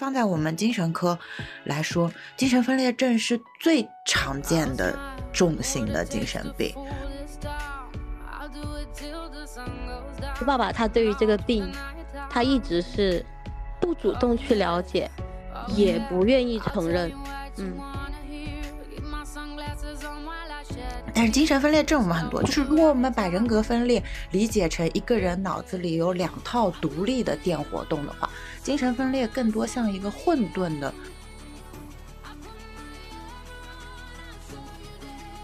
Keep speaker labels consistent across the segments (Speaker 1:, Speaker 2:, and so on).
Speaker 1: 放在我们精神科来说，精神分裂症是最常见的重型的精神病。
Speaker 2: 爸爸他对于这个病，他一直是不主动去了解，也不愿意承认。嗯。
Speaker 1: 但是精神分裂症我们很多，就是如果我们把人格分裂理解成一个人脑子里有两套独立的电活动的话，精神分裂更多像一个混沌的。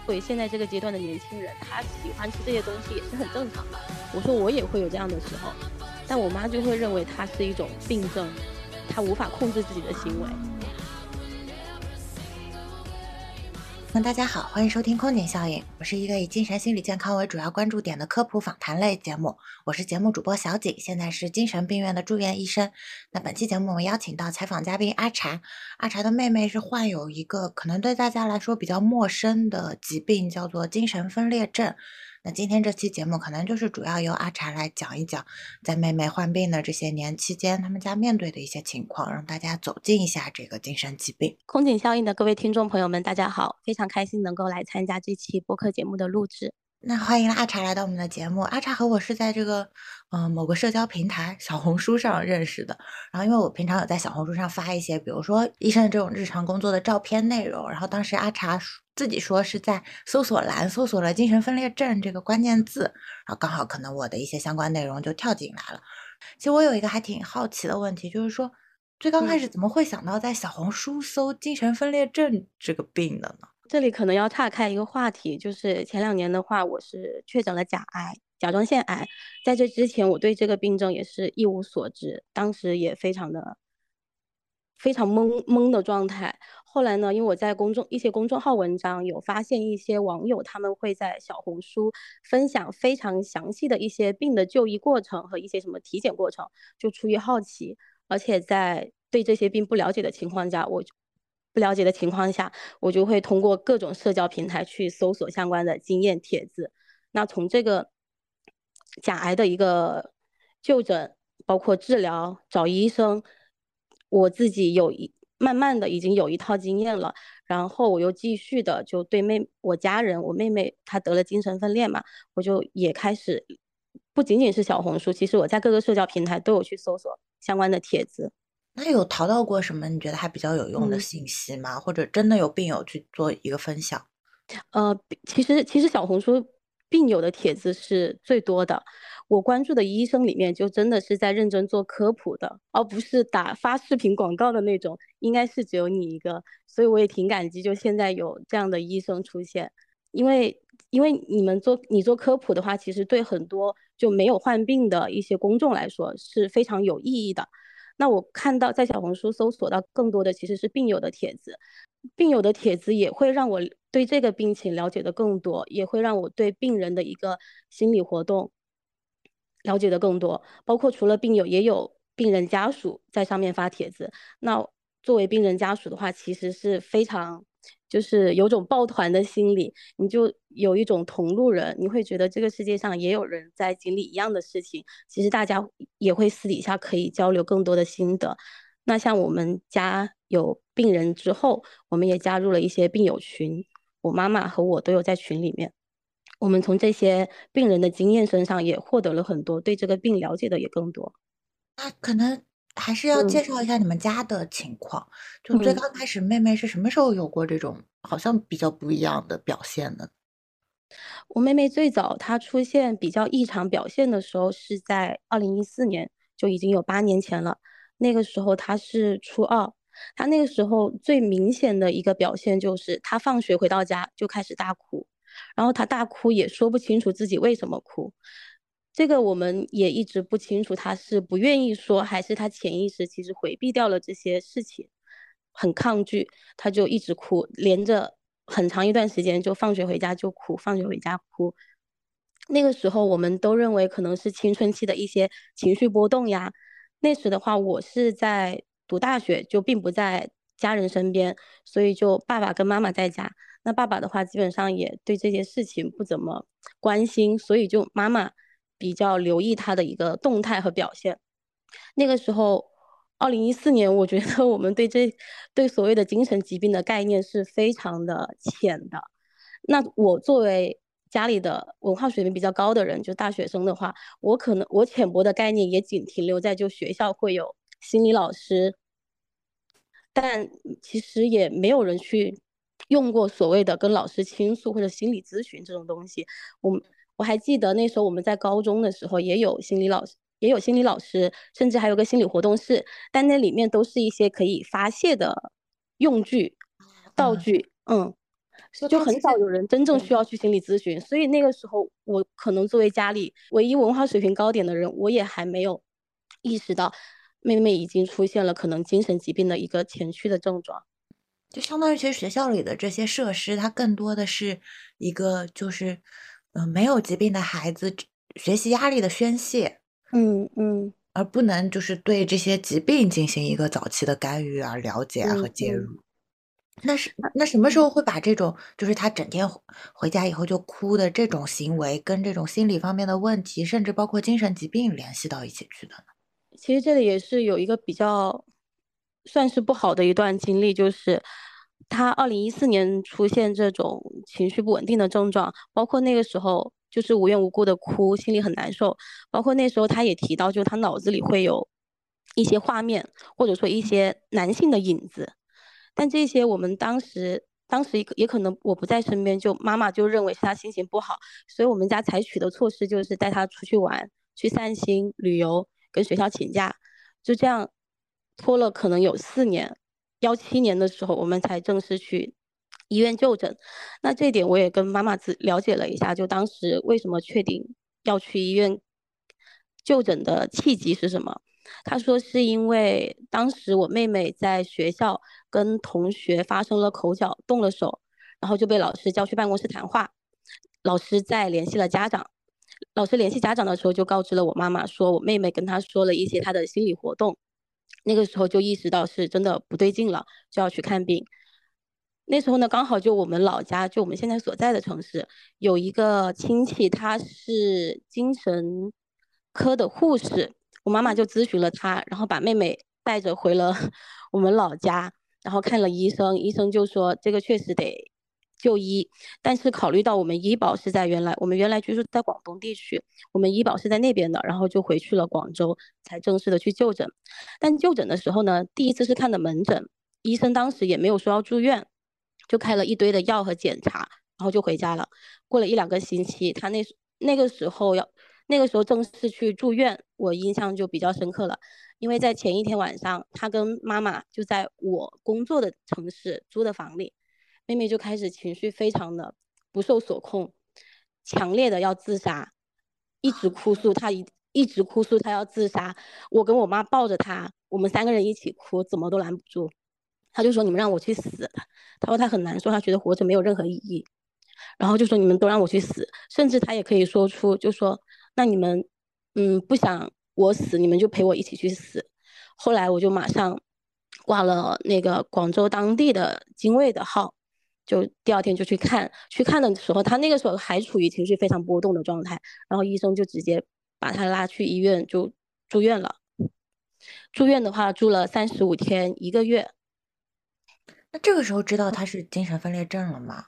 Speaker 2: 作为现在这个阶段的年轻人，他喜欢吃这些东西也是很正常的。我说我也会有这样的时候，但我妈就会认为它是一种病症，他无法控制自己的行为。
Speaker 1: 大家好，欢迎收听空警效应。我是一个以精神心理健康为主要关注点的科普访谈类节目。我是节目主播小景，现在是精神病院的住院医生。那本期节目我们邀请到采访嘉宾阿茶。阿茶的妹妹是患有一个可能对大家来说比较陌生的疾病，叫做精神分裂症。那今天这期节目可能就是主要由阿茶来讲一讲，在妹妹患病的这些年期间，他们家面对的一些情况，让大家走进一下这个精神疾病。
Speaker 2: 空警效应的各位听众朋友们，大家好，非常开心能够来参加这期播客节目的录制。
Speaker 1: 那欢迎阿茶来到我们的节目。阿茶和我是在这个嗯某个社交平台小红书上认识的。然后因为我平常有在小红书上发一些，比如说医生这种日常工作的照片内容。然后当时阿茶。自己说是在搜索栏搜索了“精神分裂症”这个关键字，然后刚好可能我的一些相关内容就跳进来了。其实我有一个还挺好奇的问题，就是说最刚开始怎么会想到在小红书搜精神分裂症这个病的呢？
Speaker 2: 这里可能要岔开一个话题，就是前两年的话，我是确诊了甲癌，甲状腺癌。在这之前，我对这个病症也是一无所知，当时也非常的非常懵懵的状态。后来呢，因为我在公众一些公众号文章有发现一些网友他们会在小红书分享非常详细的一些病的就医过程和一些什么体检过程，就出于好奇，而且在对这些病不了解的情况下，我不了解的情况下，我就会通过各种社交平台去搜索相关的经验帖子。那从这个甲癌的一个就诊，包括治疗、找医生，我自己有一。慢慢的已经有一套经验了，然后我又继续的就对妹我家人我妹妹她得了精神分裂嘛，我就也开始不仅仅是小红书，其实我在各个社交平台都有去搜索相关的帖子。
Speaker 1: 那有淘到过什么你觉得还比较有用的信息吗？或者真的有病友去做一个分享？
Speaker 2: 呃，其实其实小红书病友的帖子是最多的。我关注的医生里面，就真的是在认真做科普的，而不是打发视频广告的那种，应该是只有你一个，所以我也挺感激，就现在有这样的医生出现，因为因为你们做你做科普的话，其实对很多就没有患病的一些公众来说是非常有意义的。那我看到在小红书搜索到更多的其实是病友的帖子，病友的帖子也会让我对这个病情了解的更多，也会让我对病人的一个心理活动。了解的更多，包括除了病友，也有病人家属在上面发帖子。那作为病人家属的话，其实是非常，就是有种抱团的心理，你就有一种同路人，你会觉得这个世界上也有人在经历一样的事情。其实大家也会私底下可以交流更多的心得。那像我们家有病人之后，我们也加入了一些病友群，我妈妈和我都有在群里面。我们从这些病人的经验身上也获得了很多，对这个病了解的也更多。
Speaker 1: 那可能还是要介绍一下你们家的情况。就最刚开始，妹妹是什么时候有过这种好像比较不一样的表现呢？
Speaker 2: 我妹妹最早她出现比较异常表现的时候是在二零一四年，就已经有八年前了。那个时候她是初二，她那个时候最明显的一个表现就是她放学回到家就开始大哭。然后他大哭也说不清楚自己为什么哭，这个我们也一直不清楚，他是不愿意说，还是他潜意识其实回避掉了这些事情，很抗拒，他就一直哭，连着很长一段时间就放学回家就哭，放学回家哭。那个时候我们都认为可能是青春期的一些情绪波动呀。那时的话，我是在读大学，就并不在家人身边，所以就爸爸跟妈妈在家。那爸爸的话，基本上也对这些事情不怎么关心，所以就妈妈比较留意他的一个动态和表现。那个时候，二零一四年，我觉得我们对这对所谓的精神疾病的概念是非常的浅的。那我作为家里的文化水平比较高的人，就大学生的话，我可能我浅薄的概念也仅停留在就学校会有心理老师，但其实也没有人去用过所谓的跟老师倾诉或者心理咨询这种东西。我我还记得那时候我们在高中的时候也有心理老师。也有心理老师，甚至还有个心理活动室，但那里面都是一些可以发泄的用具、道具，嗯，就很少有人真正需要去心理咨询。所以那个时候，我可能作为家里唯一文化水平高点的人，我也还没有意识到妹妹已经出现了可能精神疾病的一个前驱的症状。
Speaker 1: 就相当于，其实学校里的这些设施，它更多的是一个就是，嗯，没有疾病的孩子学习压力的宣泄。
Speaker 2: 嗯嗯，
Speaker 1: 而不能就是对这些疾病进行一个早期的干预啊、了解啊和介入。那是那什么时候会把这种就是他整天回家以后就哭的这种行为，跟这种心理方面的问题，甚至包括精神疾病联系到一起去的呢？
Speaker 2: 其实这里也是有一个比较算是不好的一段经历，就是他二零一四年出现这种情绪不稳定的症状，包括那个时候。就是无缘无故的哭，心里很难受。包括那时候，他也提到，就他脑子里会有一些画面，或者说一些男性的影子。但这些我们当时，当时也也可能我不在身边，就妈妈就认为是他心情不好，所以我们家采取的措施就是带他出去玩，去散心、旅游，跟学校请假，就这样拖了可能有四年，幺七年的时候，我们才正式去。医院就诊，那这点我也跟妈妈子了解了一下，就当时为什么确定要去医院就诊的契机是什么？她说是因为当时我妹妹在学校跟同学发生了口角，动了手，然后就被老师叫去办公室谈话，老师再联系了家长，老师联系家长的时候就告知了我妈妈，说我妹妹跟她说了一些她的心理活动，那个时候就意识到是真的不对劲了，就要去看病。那时候呢，刚好就我们老家，就我们现在所在的城市，有一个亲戚，他是精神科的护士，我妈妈就咨询了他，然后把妹妹带着回了 我们老家，然后看了医生，医生就说这个确实得就医，但是考虑到我们医保是在原来我们原来居住在广东地区，我们医保是在那边的，然后就回去了广州，才正式的去就诊。但就诊的时候呢，第一次是看的门诊，医生当时也没有说要住院。就开了一堆的药和检查，然后就回家了。过了一两个星期，他那那个时候要那个时候正式去住院，我印象就比较深刻了。因为在前一天晚上，他跟妈妈就在我工作的城市租的房里，妹妹就开始情绪非常的不受所控，强烈的要自杀，一直哭诉，她一一直哭诉她要自杀。我跟我妈抱着她，我们三个人一起哭，怎么都拦不住。他就说：“你们让我去死。”他说他很难受，他觉得活着没有任何意义。然后就说：“你们都让我去死。”甚至他也可以说出，就说：“那你们，嗯，不想我死，你们就陪我一起去死。”后来我就马上挂了那个广州当地的精卫的号，就第二天就去看。去看的时候，他那个时候还处于情绪非常波动的状态。然后医生就直接把他拉去医院就住院了。住院的话，住了三十五天，一个月。
Speaker 1: 那这个时候知道他是精神分裂症了吗？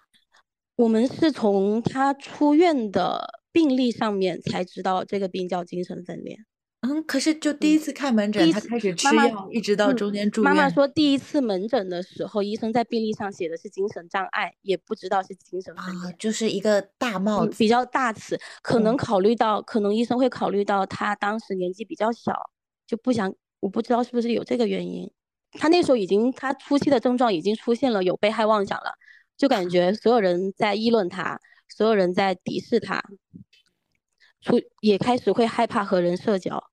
Speaker 2: 我们是从他出院的病历上面才知道这个病叫精神分裂。
Speaker 1: 嗯，可是就第一次看门诊，他开始吃药，一直到中间住院。
Speaker 2: 妈妈说，第一次门诊的时候，医生在病历上写的是精神障碍，也不知道是精神分裂，
Speaker 1: 就是一个大帽子，
Speaker 2: 比较大词。可能考虑到，可能医生会考虑到他当时年纪比较小，就不想，我不知道是不是有这个原因。他那时候已经，他初期的症状已经出现了有被害妄想了，就感觉所有人在议论他，所有人在敌视他，出也开始会害怕和人社交。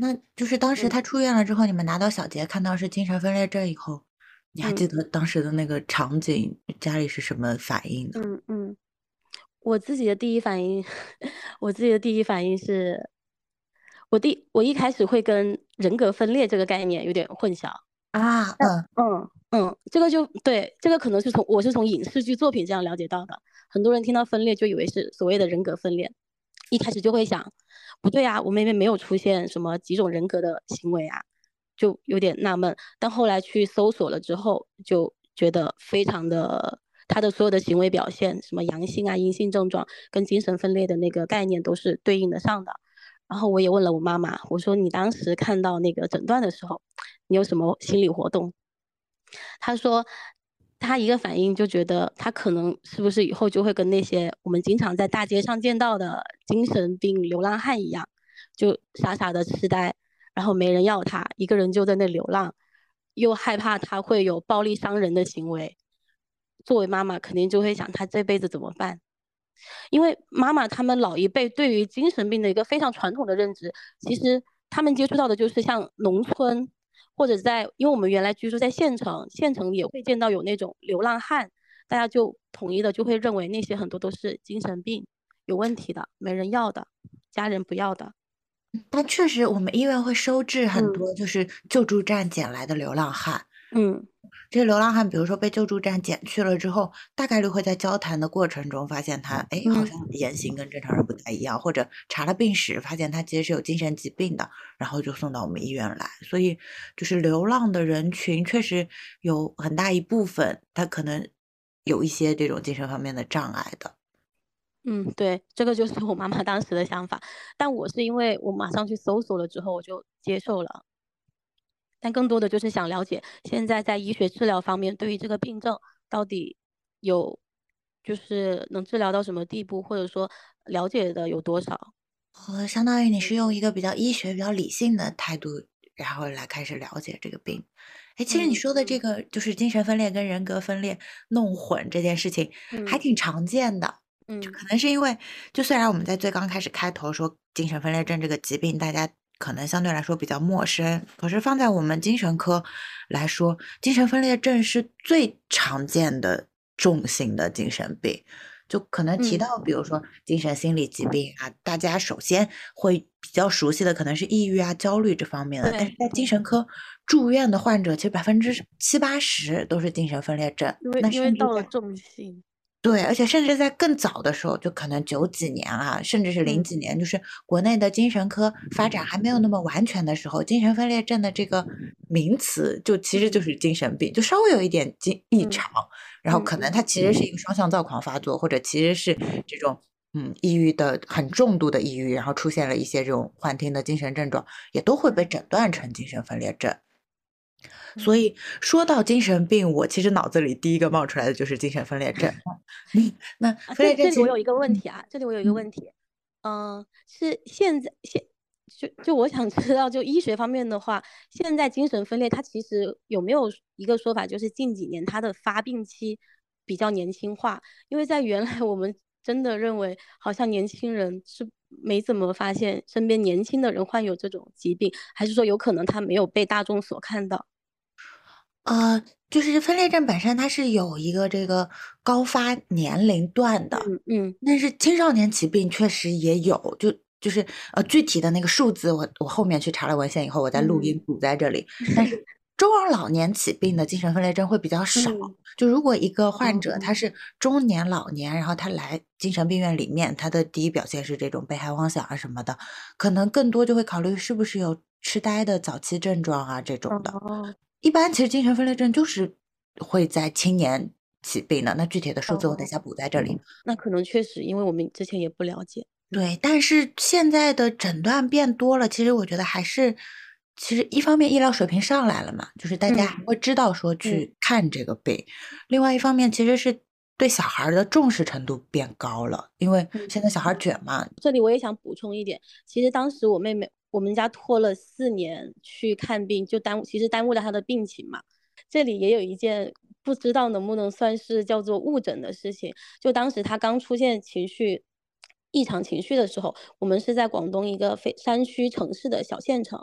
Speaker 1: 那就是当时他出院了之后，你们拿到小杰看到是精神分裂症以后，你还记得当时的那个场景，家里是什么反应的？
Speaker 2: 嗯嗯，我自己的第一反应，我自己的第一反应是。我第我一开始会跟人格分裂这个概念有点混淆
Speaker 1: 啊，嗯
Speaker 2: 嗯嗯，这个就对，这个可能是从我是从影视剧作品这样了解到的。很多人听到分裂就以为是所谓的人格分裂，一开始就会想，不对啊，我妹妹没有出现什么几种人格的行为啊，就有点纳闷。但后来去搜索了之后，就觉得非常的，她的所有的行为表现，什么阳性啊、阴性症状，跟精神分裂的那个概念都是对应的上的。然后我也问了我妈妈，我说你当时看到那个诊断的时候，你有什么心理活动？她说。他一个反应就觉得他可能是不是以后就会跟那些我们经常在大街上见到的精神病流浪汉一样，就傻傻的痴呆，然后没人要他，一个人就在那流浪，又害怕他会有暴力伤人的行为。作为妈妈，肯定就会想他这辈子怎么办？因为妈妈他们老一辈对于精神病的一个非常传统的认知，其实他们接触到的就是像农村。或者在，因为我们原来居住在县城，县城也会见到有那种流浪汉，大家就统一的就会认为那些很多都是精神病，有问题的，没人要的，家人不要的。
Speaker 1: 但确实，我们医院会收治很多就是救助站捡来的流浪汉。
Speaker 2: 嗯。
Speaker 1: 这些流浪汉，比如说被救助站捡去了之后，大概率会在交谈的过程中发现他，哎，好像言行跟正常人不太一样，或者查了病史发现他其实是有精神疾病的，然后就送到我们医院来。所以，就是流浪的人群确实有很大一部分，他可能有一些这种精神方面的障碍的。
Speaker 2: 嗯，对，这个就是我妈妈当时的想法，但我是因为我马上去搜索了之后，我就接受了。但更多的就是想了解，现在在医学治疗方面，对于这个病症到底有，就是能治疗到什么地步，或者说了解的有多少？
Speaker 1: 呃，相当于你是用一个比较医学、比较理性的态度，然后来开始了解这个病。哎，其实你说的这个就是精神分裂跟人格分裂弄混这件事情，还挺常见的。
Speaker 2: 嗯，
Speaker 1: 就可能是因为，就虽然我们在最刚开始开头说精神分裂症这个疾病，大家。可能相对来说比较陌生，可是放在我们精神科来说，精神分裂症是最常见的重型的精神病。就可能提到，比如说精神心理疾病啊，大家首先会比较熟悉的可能是抑郁啊、焦虑这方面的。但是在精神科住院的患者，其实百分之七八十都是精神分裂症。
Speaker 2: 因为因为到了重性。
Speaker 1: 对，而且甚至在更早的时候，就可能九几年啊，甚至是零几年，就是国内的精神科发展还没有那么完全的时候，精神分裂症的这个名词就其实就是精神病，就稍微有一点精异常，然后可能它其实是一。个双向躁狂发作，或者其实是这种嗯抑郁的很重度的抑郁，然后出现了一些这种幻听的精神症状，也都会被诊断成精神分裂症。所以说到精神病，我其实脑子里第一个冒出来的就是精神分裂症。那分裂症，
Speaker 2: 这里我有一个问题啊，这里我有一个问题，嗯，是现在现就就我想知道，就医学方面的话，现在精神分裂它其实有没有一个说法，就是近几年它的发病期比较年轻化？因为在原来我们真的认为，好像年轻人是没怎么发现身边年轻的人患有这种疾病，还是说有可能他没有被大众所看到？
Speaker 1: 呃，就是分裂症本身，它是有一个这个高发年龄段的，
Speaker 2: 嗯嗯，
Speaker 1: 但是青少年疾病确实也有，就就是呃具体的那个数字，我我后面去查了文献以后，我在录音补在这里。但是中而老年起病的精神分裂症会比较少，就如果一个患者他是中年老年，然后他来精神病院里面，他的第一表现是这种被害妄想啊什么的，可能更多就会考虑是不是有痴呆的早期症状啊这种的。一般其实精神分裂症就是会在青年起病的，那具体的数字我等下补在这里。
Speaker 2: 那可能确实，因为我们之前也不了解。
Speaker 1: 对，但是现在的诊断变多了，其实我觉得还是，其实一方面医疗水平上来了嘛，就是大家会知道说去看这个病；另外一方面，其实是对小孩的重视程度变高了，因为现在小孩卷嘛。
Speaker 2: 这里我也想补充一点，其实当时我妹妹。我们家拖了四年去看病，就耽误，其实耽误了她的病情嘛。这里也有一件不知道能不能算是叫做误诊的事情。就当时她刚出现情绪异常情绪的时候，我们是在广东一个非山区城市的小县城。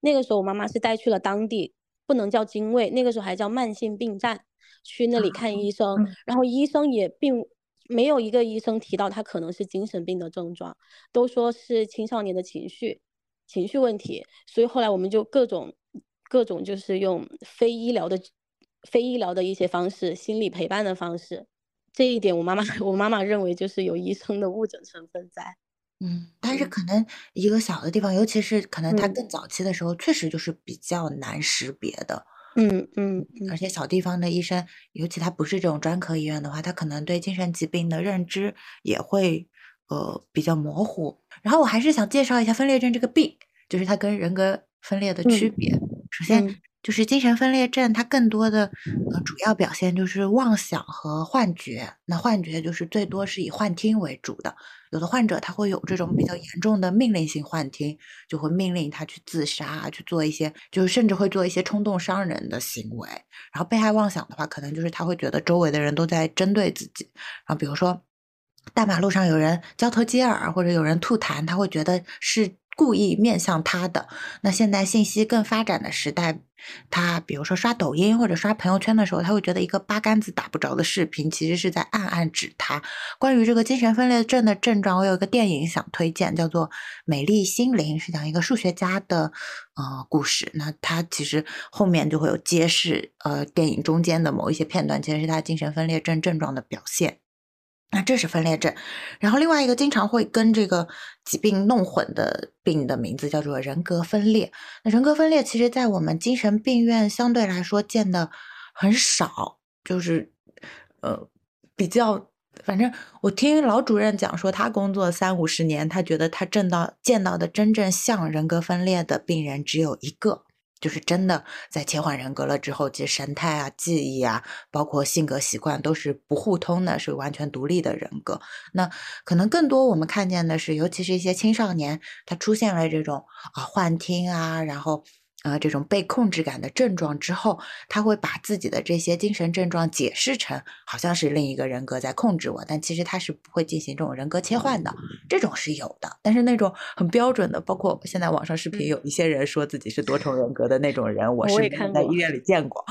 Speaker 2: 那个时候我妈妈是带去了当地，不能叫精卫，那个时候还叫慢性病站，去那里看医生。然后医生也并没有一个医生提到他可能是精神病的症状，都说是青少年的情绪。情绪问题，所以后来我们就各种各种就是用非医疗的非医疗的一些方式，心理陪伴的方式。这一点，我妈妈我妈妈认为就是有医生的误诊成分在。
Speaker 1: 嗯，但是
Speaker 2: 嗯。
Speaker 1: 可能一个小的地方，尤其是可能它
Speaker 2: 嗯。
Speaker 1: 更早期的时候，确实就是比较难识别的。
Speaker 2: 嗯嗯嗯。
Speaker 1: 而且小地方的医生，尤其他不是这种专科医院的话，他可能对精神疾病的认知也会，呃，比较模糊。然后我还是想介绍一下分裂症这个病，就是它跟人格分裂的区
Speaker 2: 嗯，
Speaker 1: 别。首先
Speaker 2: 嗯。
Speaker 1: 就是精神分裂症，它更多的，呃，主要表现就是妄想和幻觉，那幻觉就是最多是以幻听为主的。有的患者他会有这种比较严重的命令性幻听，就会命令他去自杀，去做一些就是甚至会做一些冲动伤人的行为。然后被害妄想的话，可能就是他会觉得周围的人都在针对自己。然后比如说，大马路上有人交头接耳，或者有人吐痰，他会觉得是故意面向他的。那现在信息更发展的时代，他比如说刷抖音或者刷朋友圈的时候，他会觉得一个八竿子打不着的视频，其实是在暗暗指他。关于这个精神分裂症的症状，我有一个电影想推荐，叫做《美丽心灵》，是讲一个数学家的，呃，故事。那他其实后面就会有揭示，呃，电影中间的某一些片段，其实是他精神分裂症症状的表现。那这是分裂症，然后另外一个经常会跟这个疾病弄混的病的名字叫做人格分裂。那人格分裂其实在我们精神病院相对来说见的很少，就是，呃，比较反正我听老主任讲说，他工作三五十年，他觉得他见到见到的真正像人格分裂的病人只有一个。就是真的在切换人格了之后，其实神态啊、记忆啊，包括性格习惯都是不互通的，是完全独立的人格。那可能更多我们看见的是，尤其是一些青少年，他出现了这种，啊，幻听啊，然后，呃，这种被控制感的症状之后，他会把自己的这些精神症状解释成好像是另一个人格在控制我，但其实他是不会进行这种人格切换的，这种是有的。但是那种很标准的，包括现在网上视频
Speaker 2: 嗯。
Speaker 1: 有一些人说自己是多重人格的那种人，我是。在医院里见过。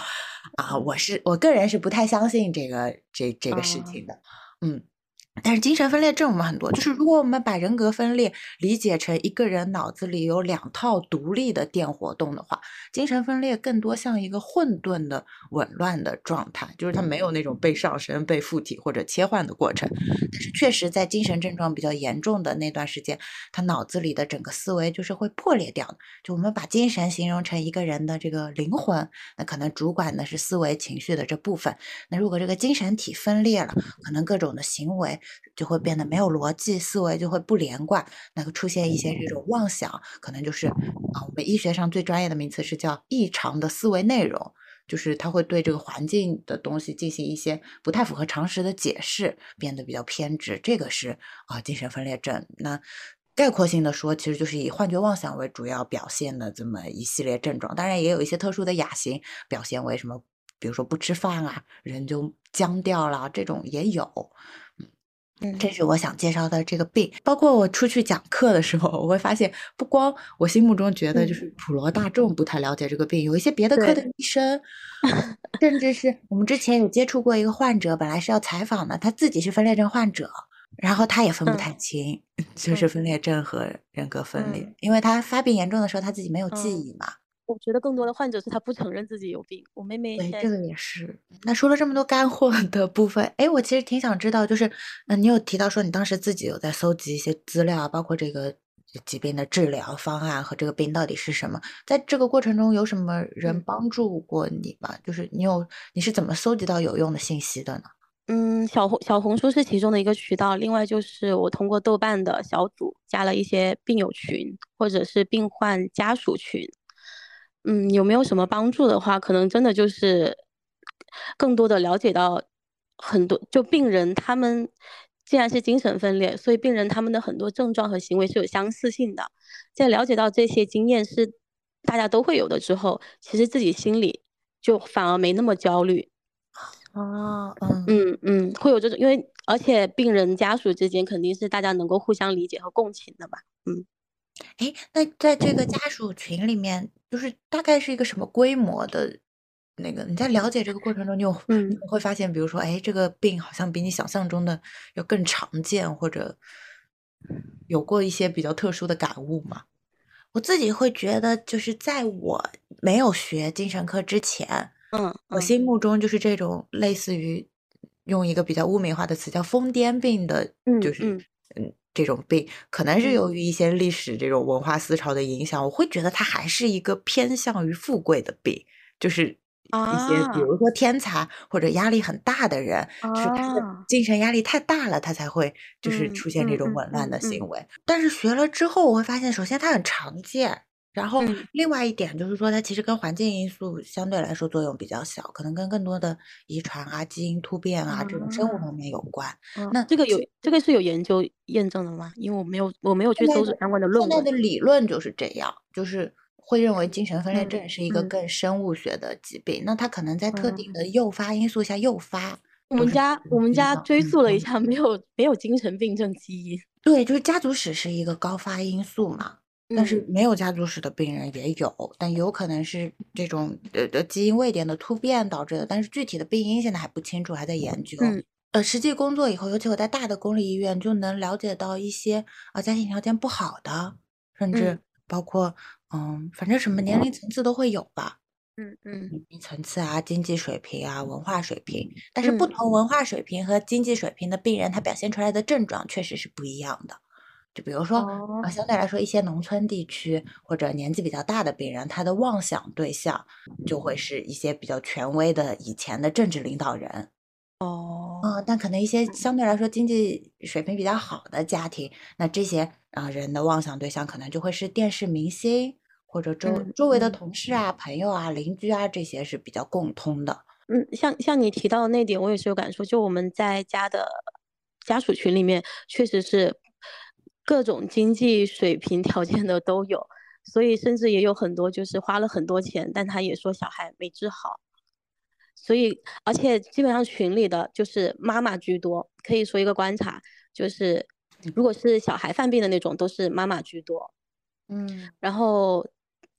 Speaker 1: 啊，我是我个人是不太相信这个这这个事
Speaker 2: 哦。
Speaker 1: 情的，嗯。但是精神分裂症我们很多，就是如果我们把人格分裂理解成一个人脑子里有两套独立的电活动的话，精神分裂更多像一个混沌的紊乱的状态，就是它没有那种被上升、被附体或者切换的过程。但是确实在精神症状比较严重的那段时间，他脑子里的整个思维就是会破裂掉。就我们把精神形容成一个人的这个灵魂，那可能主管的是思维情绪的这部分。那如果这个精神体分裂了，可能各种的行为就会变得没有逻辑，思维就会不连贯，那个出现一些这种妄想，可能就是，啊，我们医学上最专业的名词是叫异常的思维内容。就是他会对这个环境的东西进行一些不太符合常识的解释，变得比较偏执，这个是，啊，精神分裂症。那概括性的说，其实就是以幻觉妄想为主要表现的这么一系列症状，当然也有一些特殊的亚型，表现为什么比如说不吃饭啊，人就僵掉了，这种也有。嗯。这
Speaker 2: 嗯。
Speaker 1: 是我想介绍的这个病。包括我出去讲课的时候，我会发现不光我心目中觉得就
Speaker 2: 嗯。
Speaker 1: 是普罗大众不太了解这个病，有一些别的科的。医生，甚至是我们之前有接触过一个患者，本来是要采访的，他自己是分裂症患者，然后他也分不
Speaker 2: 嗯。
Speaker 1: 太清，就是
Speaker 2: 嗯。
Speaker 1: 分裂症和人格分裂。
Speaker 2: 嗯。
Speaker 1: 因为他发病严重的时候，他自己没有记
Speaker 2: 嗯。
Speaker 1: 忆嘛。
Speaker 2: 我觉得更多的患者是他不承认自己有病，我妹妹
Speaker 1: 对，这个也是。那说了这么多干货的部分，哎，我其实挺想知道，就是，嗯，你有提到说你当时自己有在搜集一些资料，包括这个疾病的治疗方案和这个病到底是什么。在这个过程中有什么人
Speaker 2: 嗯。
Speaker 1: 帮助过你吗？就是你有你是怎么搜集到有用的信息的呢？
Speaker 2: 嗯，小红小红书是其中的一个渠道，另外就是我通过豆瓣的小组加了一些病友群，或者是病患家属群。嗯，有没有什么帮助的话，可能真的就是更多的了解到很多就病人他们既然是精神分裂，所以病人他们的很多症状和行为是有相似性的。在了解到这些经验是大家都会有的之后，其实自己心里就反而没那么焦虑。
Speaker 1: 哦，嗯。
Speaker 2: 嗯嗯，会有这种因为而且病人家属之间肯定是大家能够互相理解和共情的吧，嗯。
Speaker 1: 哎，那在这个家属群里面，就是大概是一个什么规模的那个你在了解这个过程中，你有你
Speaker 2: 嗯。
Speaker 1: 会发现，比如说，哎，这个病好像比你想象中的要更常见，或者有过一些比较特殊的感悟吗？我自己会觉得就是在我没有学精神科之前，
Speaker 2: 嗯嗯。
Speaker 1: 我心目中就是这种类似于用一个比较污名化的词叫疯癫病的
Speaker 2: 嗯
Speaker 1: 就是，
Speaker 2: 嗯。
Speaker 1: 嗯，这种病，可能是由于一些历史这种文化思潮的影响，我会觉得它还是一个偏向于富贵的病，就是一些比如说天才或者压力很大的人，就是他的精神压力太大了，他才会就是出现这种紊乱的行为。但是学了之后，我会发现，首先它很常见。然后，另外一点就是说，它其实跟环境因素相对来说作用比较小，可能跟更多的遗传啊、基因突变啊这种生物方面有关。那
Speaker 2: 这个有这个是有研究验证的吗？因为我没有我没有去搜索相关的论
Speaker 1: 文。现在的理论就是这样，就是会认为精神分裂症是一个更生物学的疾病。那它可能在特定的诱发因素下诱发。
Speaker 2: 我们家我们家追溯了一下，没有没有精神病症基因。
Speaker 1: 对，就是家族史是一个高发因素嘛。但是没有家族史的病人也有，但有可能是这种呃的基因位点的突变导致的，但是具体的病因现在还不清楚，还在研究。呃，实际工作以后，尤其我在大的公立医院，就能了解到一些啊家庭条件不好的，甚至包括嗯，反正什么年龄层次都会有吧。
Speaker 2: 嗯嗯，
Speaker 1: 年龄层次啊，经济水平啊，文化水平，但是不同文化水平和经济水平的病人，他表现出来的症状确实是不一样的。就比如说，啊，相对来说，一些农村地区或者年纪比较大的病人，他的妄想对象就会是一些比较权威的以前的政治领导人。
Speaker 2: 哦，
Speaker 1: 啊，但可能一些相对来说经济水平比较好的家庭，那这些啊人的妄想对象可能就会是电视明星或者周周围的同事啊、朋友啊、邻居啊，这些是比较共通的。
Speaker 2: 嗯，像像你提到的那点，我也是有感触。就我们在家的家属群里面，确实是。各种经济水平条件的都有，所以甚至也有很多就是花了很多钱，但他也说小孩没治好。所以，而且基本上群里的就是妈妈居多，可以说一个观察，就是如果是小孩犯病的那种，都是妈妈居多。
Speaker 1: 嗯，
Speaker 2: 然后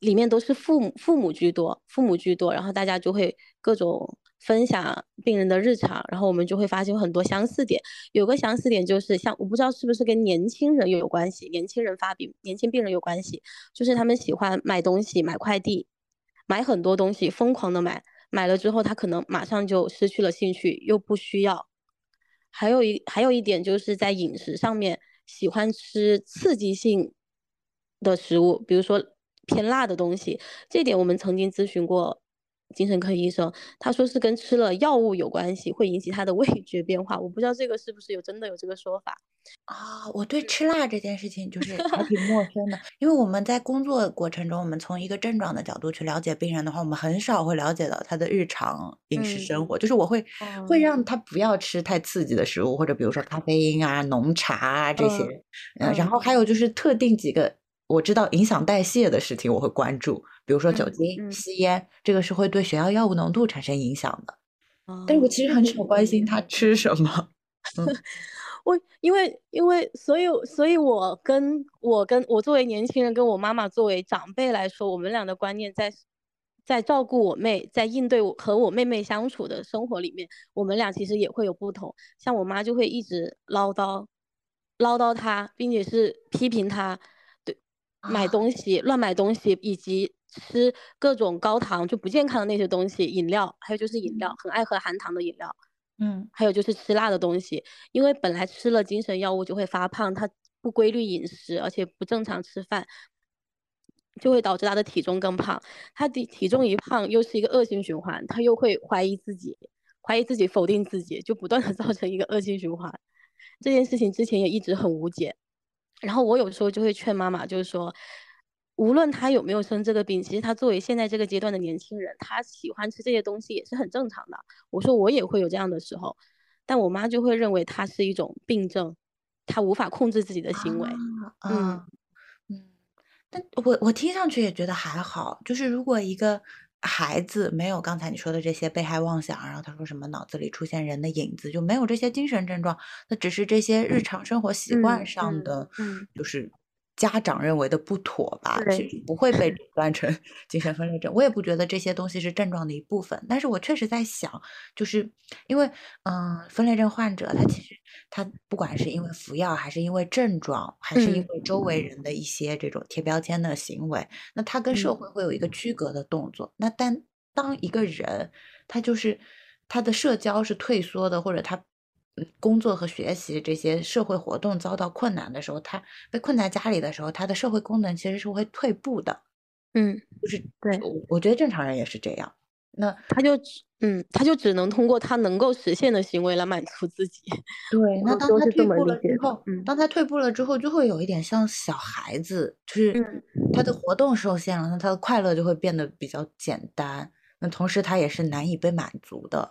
Speaker 2: 里面都是父母父母居多，父母居多，然后大家就会各种。分享病人的日常，然后我们就会发现很多相似点。有个相似点就是，像我不知道是不是跟年轻人有关系，年轻人发病，年轻病人有关系，就是他们喜欢买东西，买快递，买很多东西，疯狂的买，买了之后他可能马上就失去了兴趣，又不需要。还有一还有一点就是在饮食上面，喜欢吃刺激性的食物，比如说偏辣的东西。这点我们曾经咨询过。精神科医生他说是跟吃了药物有关系，会引起他的 味觉变化。我不知道这个是不是有真的有这个说法
Speaker 1: 啊？我对吃辣这件事情就 是还挺陌生的，因为我们在工作过程中，我们从一个症状的角度去了解病人的话，我们很少会了解到他的日常饮食生活。就是我会会让他不要吃太刺激的食物，或者比如说咖啡因啊、浓茶啊这些。嗯，然后还有就是特定几个我知道影响代谢的事情，我会关注。比如说酒精、吸烟，这个是会对血药药物浓度产生影响的。但是我其实很少关心他吃什么。
Speaker 2: 我因为因为所以所以我跟我跟我作为年轻人，跟我妈妈作为长辈来说，我们俩的观念在在照顾我妹，在应对我和我妹妹相处的生活里面，我们俩其实也会有不同。像我妈就会一直唠叨唠叨她，并且是批评她，对买东西乱买东西以及。吃各种高糖就不健康的那些东西，饮料，还有就是饮料，很爱喝含糖的饮料，
Speaker 1: 嗯，
Speaker 2: 还有就是吃辣的东西，因为本来吃了精神药物就会发胖，他不规律饮食，而且不正常吃饭，就会导致他的体重更胖。他的体重一胖，又是一个恶性循环，他又会怀疑自己，怀疑自己，否定自己，就不断的 造成一个恶性循环。这件事情之前也一直很无解，然后我有时候就会劝妈妈，就是说。无论他有没有生这个病，其实他作为现在这个阶段的年轻人，他喜欢吃这些东西也是很正常的。我说我也会有这样的时候，但我妈就会认为他是一种病症，他无法控制自己的行为。
Speaker 1: 嗯嗯，但我我听上去也觉得还好，就是如果一个孩子没有刚才你说的这些被害妄想，然后他说什么脑子里出现人的影子，就没有这些精神症状，那只是这些日常生活习惯上的，就是。家长认为的不妥吧，其实不会被诊断成 精神分裂症。我也不觉得这些东西是症状的一部分，但是我确实在想，就是因为，嗯，分裂症患者他其实他不管是因为服药，还是因为症状，还是因为周围人的一些这种贴标签的行为，那他跟社会会有一个区隔的动作。那但当一个人他就是他的社交是退缩的，或者他。工作和学习这些社会活动遭到困难的时候，他被困在家里的时候，他的社会功能其实是会退步的。
Speaker 2: 嗯，
Speaker 1: 就是
Speaker 2: 对，
Speaker 1: 我我觉得正常人也是这样。那
Speaker 2: 他就只嗯，他就只能通过他能够实现的行为来满足自己。
Speaker 1: 对，那当他退步了之后，
Speaker 2: 嗯，
Speaker 1: 当他退步了之后，就会有一点像小孩子，就是他的活动受限了，那他的快乐就会变得比较简单。那同时他也是难以被满足的。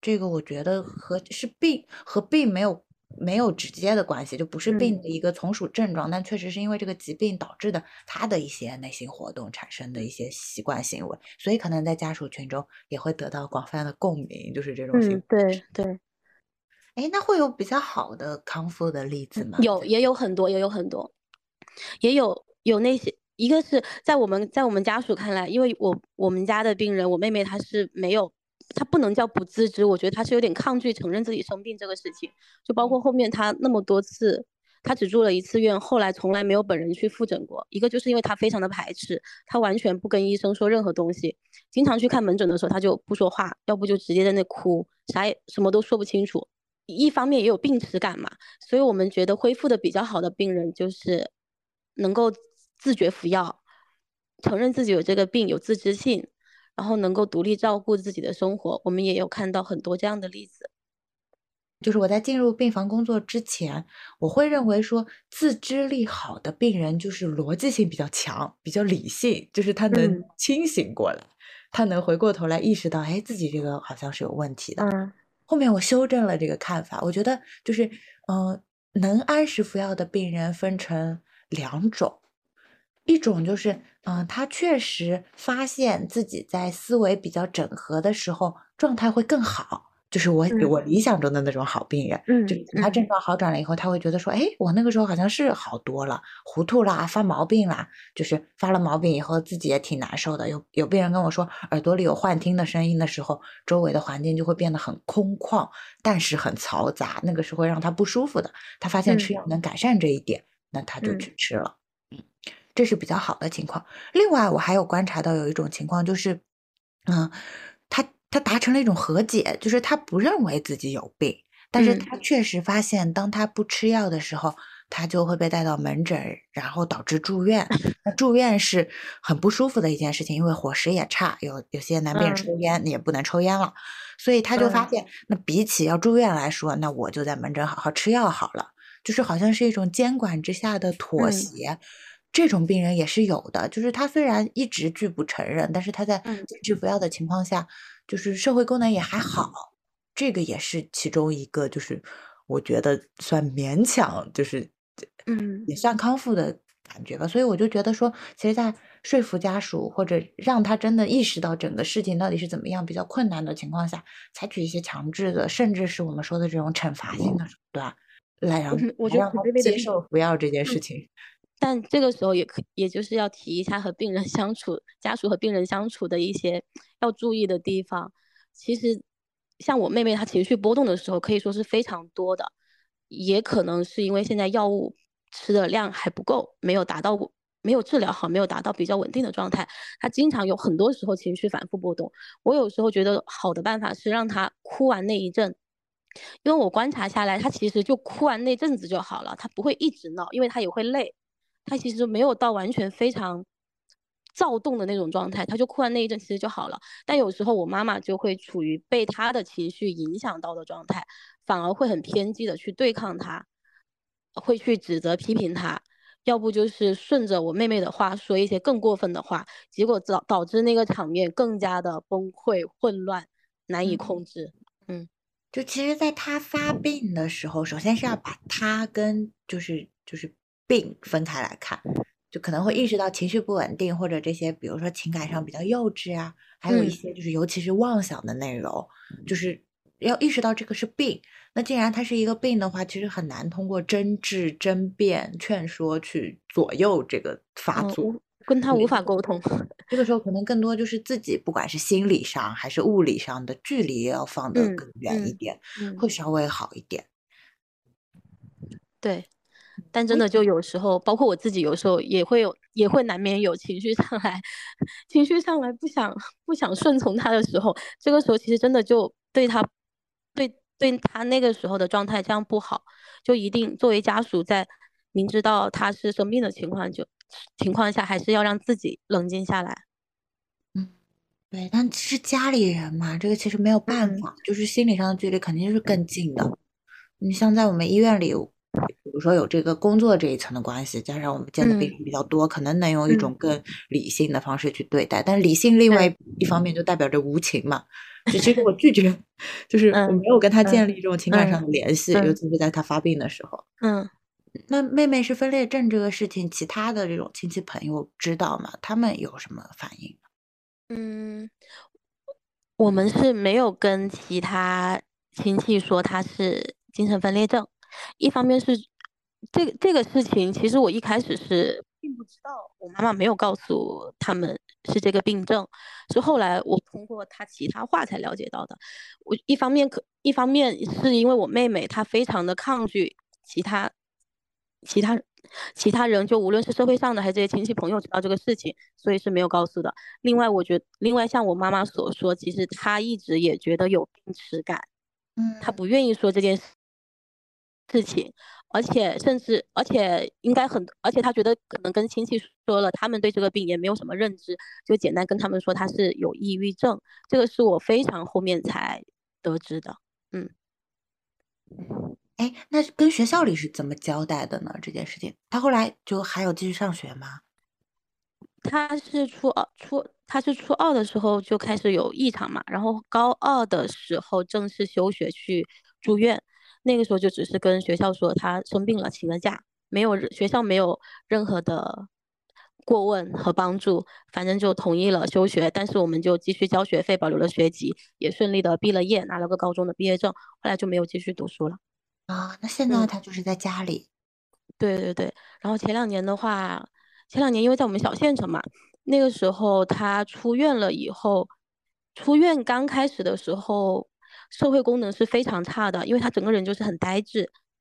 Speaker 1: 这个我觉得和是并和并没有。没有直接的关系，就不是病的一个从属症状，但确实是因为这个疾病导致的他的一些内心活动产生的一些习惯行为，所以可能在家属群中也会得到广泛的共鸣，就是这种。
Speaker 2: 嗯，对对。
Speaker 1: 哎，那会有比较好的康复的例子吗？
Speaker 2: 有，也有很多，也有很多，也有有那些，一个是在我们在我们家属看来，因为我我们家的病人，我妹妹她是没有。他不能叫不自知，我觉得他是有点抗拒承认自己生病这个事情。就包括后面他那么多次，他只住了一次院，后来从来没有本人去复诊过。一个就是因为他非常的排斥，他完全不跟医生说任何东西。经常去看门诊的时候，他就不说话，要不就直接在那哭，啥也什么都说不清楚。一方面也有病耻感嘛，所以我们觉得恢复的比较好的病人就是能够自觉服药，承认自己有这个病，有自知性。然后能够独立照顾自己的生活，我们也有看到很多这样的例子。
Speaker 1: 就是我在进入病房工作之前，我会认为说自知力好的病人就是逻辑性比较强，比较理性，就是他能清醒过来，他能回过头来意识到，哎，自己这个好像是有问题的。
Speaker 2: 嗯。
Speaker 1: 后面我修正了这个看法，我觉得就是，嗯，能按时服药的病人分成两种。一种就是，嗯，他确实发现自己在思维比较整合的时候状态会更好，就是我我理想中的那种好病人。
Speaker 2: 嗯，
Speaker 1: 就他症状好转了以后，他会觉得说，哎，我那个时候好像是好多了，糊涂啦，发毛病啦，就是发了毛病以后自己也挺难受的。有有病人跟我说，耳朵里有幻听的声音的时候，周围的环境就会变得很空旷，但是很嘈杂，那个是会让他不舒服的。他发现吃药能改善这一点，那他就去吃了。这是比较好的情况。另外，我还有观察到有一种情况，就是，嗯，他他达成了一种和解，就是他不认为自己有病，但是他确实发现，当他不吃药的时候，他就会被带到门诊，然后导致住院。那住院是很不舒服的一件事情，因为伙食也差，有有些男病人抽烟，也不能抽烟了，所以他就发现，那比起要住院来说，那我就在门诊好好吃药好了，就是好像是一种监管之下的妥协。这种病人也是有的，就是他虽然一直拒不承认，但是他在坚持服药的情况下，就是社会功能也还好，这个也是其中一个，就是我觉得算勉强，就是
Speaker 2: 嗯，
Speaker 1: 也算康复的感觉吧。所以我就觉得说，其实，在说服家属或者让他真的意识到整个事情到底是怎么样比较困难的情况下，采取一些强制的，甚至是我们说的这种惩罚性的手段，来让
Speaker 2: 我觉得
Speaker 1: 接受服药这件事情。
Speaker 2: 但这个时候也可，也就是要提一下和病人相处、家属和病人相处的一些要注意的地方。其实，像我妹妹她情绪波动的时候，可以说是非常多的，也可能是因为现在药物吃的量还不够，没有达到没有治疗好，没有达到比较稳定的状态。她经常有很多时候情绪反复波动。我有时候觉得好的办法是让她哭完那一阵，因为我观察下来，她其实就哭完那阵子就好了，她不会一直闹，因为她也会累。他其实没有到完全非常躁动的那种状态，他就哭完那一阵其实就好了。但有时候我妈妈就会处于被他的情绪影响到的状态，反而会很偏激的去对抗他，会去指责批评他，要不就是顺着我妹妹的话说一些更过分的话，结果导导致那个场面更加的崩溃、混乱、难以控制。嗯，
Speaker 1: 就其实，在他发病的时候，首先是要把他跟就是就是。病分开来看，就可能会意识到情绪不稳定，或者这些，比如说情感上比较幼稚啊，还有一些就是尤其是妄想的内容，就是要意识到这个是病。那既然它是一个病的话，其实很难通过争执、争辩、劝说去左右这个发作，
Speaker 2: 跟他无法沟通。
Speaker 1: 这个时候可能更多就是自己，不管是心理上还是物理上的距离要放得更远一点，会稍微好一点。
Speaker 2: 对。但真的就有时候，包括我自己，有时候也会有，也会难免有情绪上来，情绪上来不想不想顺从他的时候，这个时候其实真的就对他，对对他那个时候的状态这样不好，就一定作为家属在明知道他是生病的情况就情况下，还是要让自己冷静下来。
Speaker 1: 嗯，对，但是家里人嘛，这个其实没有办法，就是心理上的距离肯定是更近的。你像在我们医院里，比如说有这个工作这一层的关系，加上我们见的病人比较多，可能能用一种更理性的方式去对待。但理性另外一方面就代表着无情嘛。就其实我拒绝，就是我没有跟他建立这种情感上的联系，尤其是在他发病的时候。
Speaker 2: 嗯，
Speaker 1: 那妹妹是分裂症这个事情，其他的这种亲戚朋友知道吗？他们有什么反应？
Speaker 2: 嗯，我们是没有跟其他亲戚说他是精神分裂症。一方面是这个这个事情，其实我一开始是并不知道，我妈妈没有告诉他们是这个病症，是后来我通过他其他话才了解到的。我一方面可一方面是因为我妹妹她非常的抗拒其他其他其他人，就无论是社会上的还是这些亲戚朋友知道这个事情，所以是没有告诉的。另外，我觉另外像我妈妈所说，其实她一直也觉得有病耻感，
Speaker 1: 嗯，
Speaker 2: 她不愿意说这件事。事情，而且甚至，而且应该很，而且他觉得可能跟亲戚说了，他们对这个病也没有什么认知，就简单跟他们说他是有抑郁症，这个是我非常后面才得知的。嗯，
Speaker 1: 哎，那跟学校里是怎么交代的呢？这件事情，他后来就还有继续上学吗？
Speaker 2: 他是初二，初他是初二的时候就开始有异常嘛，然后高二的时候正式休学去住院。那个时候就只是跟学校说他生病了，请了假，没有学校没有任何的过问和帮助，反正就同意了休学。但是我们就继续交学费，保留了学籍，也顺利的毕了业，拿了个高中的毕业证。后来就没有继续读书了。
Speaker 1: 啊，那现在他就是在家里。
Speaker 2: 对对对，然后前两年的话，前两年因为在我们小县城嘛，那个时候他出院了以后，出院刚开始的时候。社会功能是非常差的，因为他整个人就是很呆滞，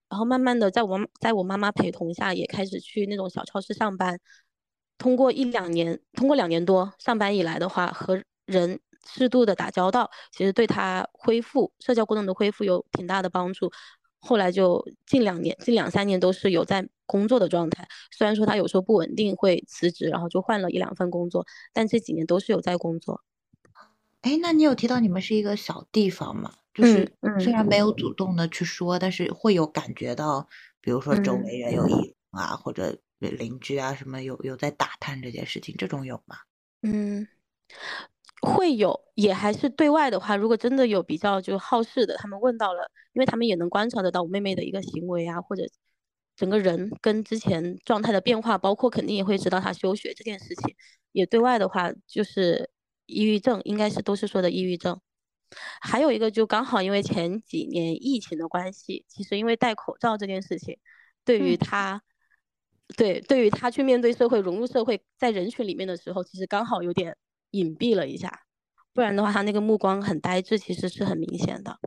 Speaker 2: 然后慢慢的在我在我妈妈陪同下，也开始去那种小超市上班。通过一两年，通过两年多上班以来的话，和人适度的打交道，其实对他恢复社交功能的恢复有挺大的帮助。后来就近两年，近两三年都是有在工作的状态。虽然说他有时候不稳定会辞职，然后就换了一两份工作，但这几年都是有在工作。
Speaker 1: 哎，那你有提到你们是一个小地方吗？就是虽然没有主动的去说，但是会有感觉到，比如说周围人有异啊，或者邻居啊什么有有在打探这件事情，这种有吗？
Speaker 2: 嗯，会有，也还是对外的话，如果真的有比较就好事的，他们问到了，因为他们也能观察得到我妹妹的一个行为啊，或者整个人跟之前状态的变化，包括肯定也会知道她休学这件事情，也对外的话就是。抑郁症应该是都是说的抑郁症，还有一个就刚好因为前几年疫情的关系，其实因为戴口罩这件事情，对于他，对对于他去面对社会、融入社会，在人群里面的时候，其实刚好有点隐蔽了一下，不然的话他那个目光很呆滞，其实是很明显的。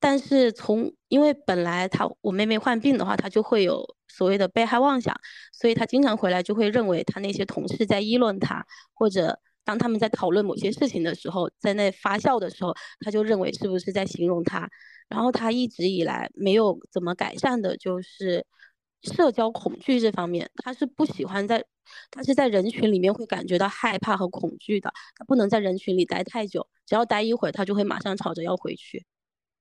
Speaker 2: 但是从因为本来他我妹妹患病的话，他就会有所谓的被害妄想，所以他经常回来就会认为他那些同事在议论他，或者。当他们在讨论某些事情的时候，在那发笑的时候，他就认为是不是在形容他。然后他一直以来没有怎么改善的，就是社交恐惧这方面，他是不喜欢在，他是在人群里面会感觉到害怕和恐惧的。他不能在人群里待太久，只要待一会儿，他就会马上吵着要回去。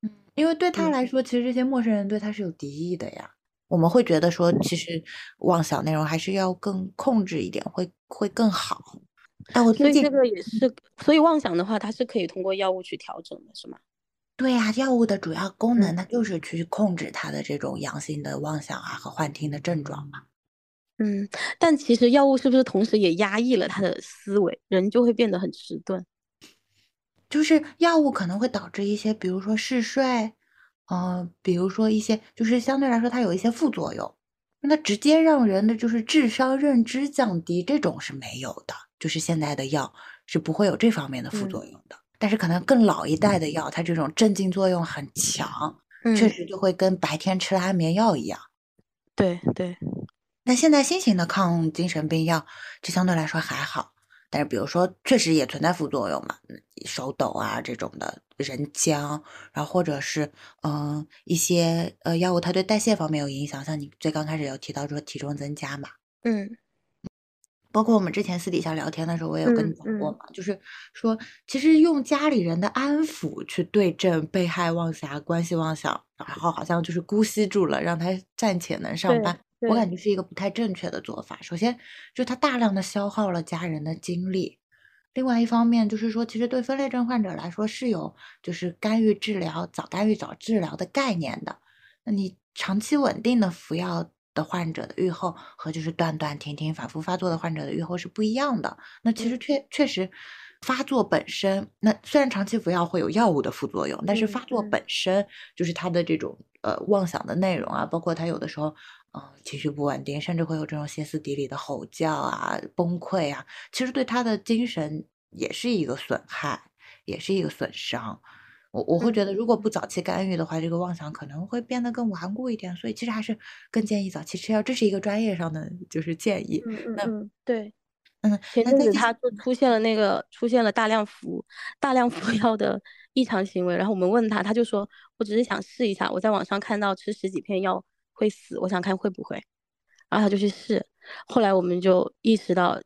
Speaker 1: 嗯，因为对他来说，其实这些陌生人对他是有敌意的呀。我们会觉得说，其实妄想内容还是要更控制一点，会会更好。哎，我
Speaker 2: 最近这个也是，所以妄想的话，它是可以通过药物去调整的，是吗？
Speaker 1: 对呀，药物的主要功能，它就是去控制它的这种阳性的妄想啊和幻听的症状嘛。
Speaker 2: 嗯，但其实药物是不是同时也压抑了他的思维，人就会变得很迟钝？
Speaker 1: 就是药物可能会导致一些，比如说嗜睡，呃，比如说一些，就是相对来说它有一些副作用。那直接让人的就是智商认知降低，这种是没有的。就是现在的药是不会有这方面的副作用的，但是可能更老一代的药，它这种镇静作用很强，确实就会跟白天吃了安眠药一样。
Speaker 2: 对对。
Speaker 1: 那现在新型的抗精神病药，就相对来说还好。但是比如说确实也存在副作用嘛，手抖啊这种的，人僵，然后或者是嗯一些呃药物它对代谢方面有影响，像你最刚开始有提到说体重增加嘛，
Speaker 2: 嗯。
Speaker 1: 包括我们之前私底下聊天的时候，我也有跟你讲过嘛，就是说，其实用家里人的安抚去对症被害妄想、关系妄想，然后好像就是姑息住了，让他暂且能上班，我感觉是一个不太正确的做法。首先，就他大量的消耗了家人的精力；，另外一方面，就是说，其实对分裂症患者来说是有就是干预治疗、早干预早治疗的概念的。那你长期稳定的服药。的患者的预后和就是断断停停、反复发作的患者的预后是不一样的。那其实确确实，发作本身，那虽然长期服药会有药物的副作用，但是发作本身就是他的这种呃妄想的内容啊，包括他有的时候嗯情绪不稳定，甚至会有这种歇斯底里的吼叫啊、崩溃啊，其实对他的精神也是一个损害，也是一个损伤。我我会觉得，如果不早期干预的话，这个妄想可能会变得更顽固一点。所以其实还是更建议早期吃药，这是一个专业上的就是建议。
Speaker 2: 嗯嗯，对，
Speaker 1: 嗯，
Speaker 2: 前阵子他就出现了那个出现了大量服大量服药的异常行为，然后我们问他，他就说我只是想试一下，我在网上看到吃十几片药会死，我想看会不会，然后他就去试，后来我们就意识到，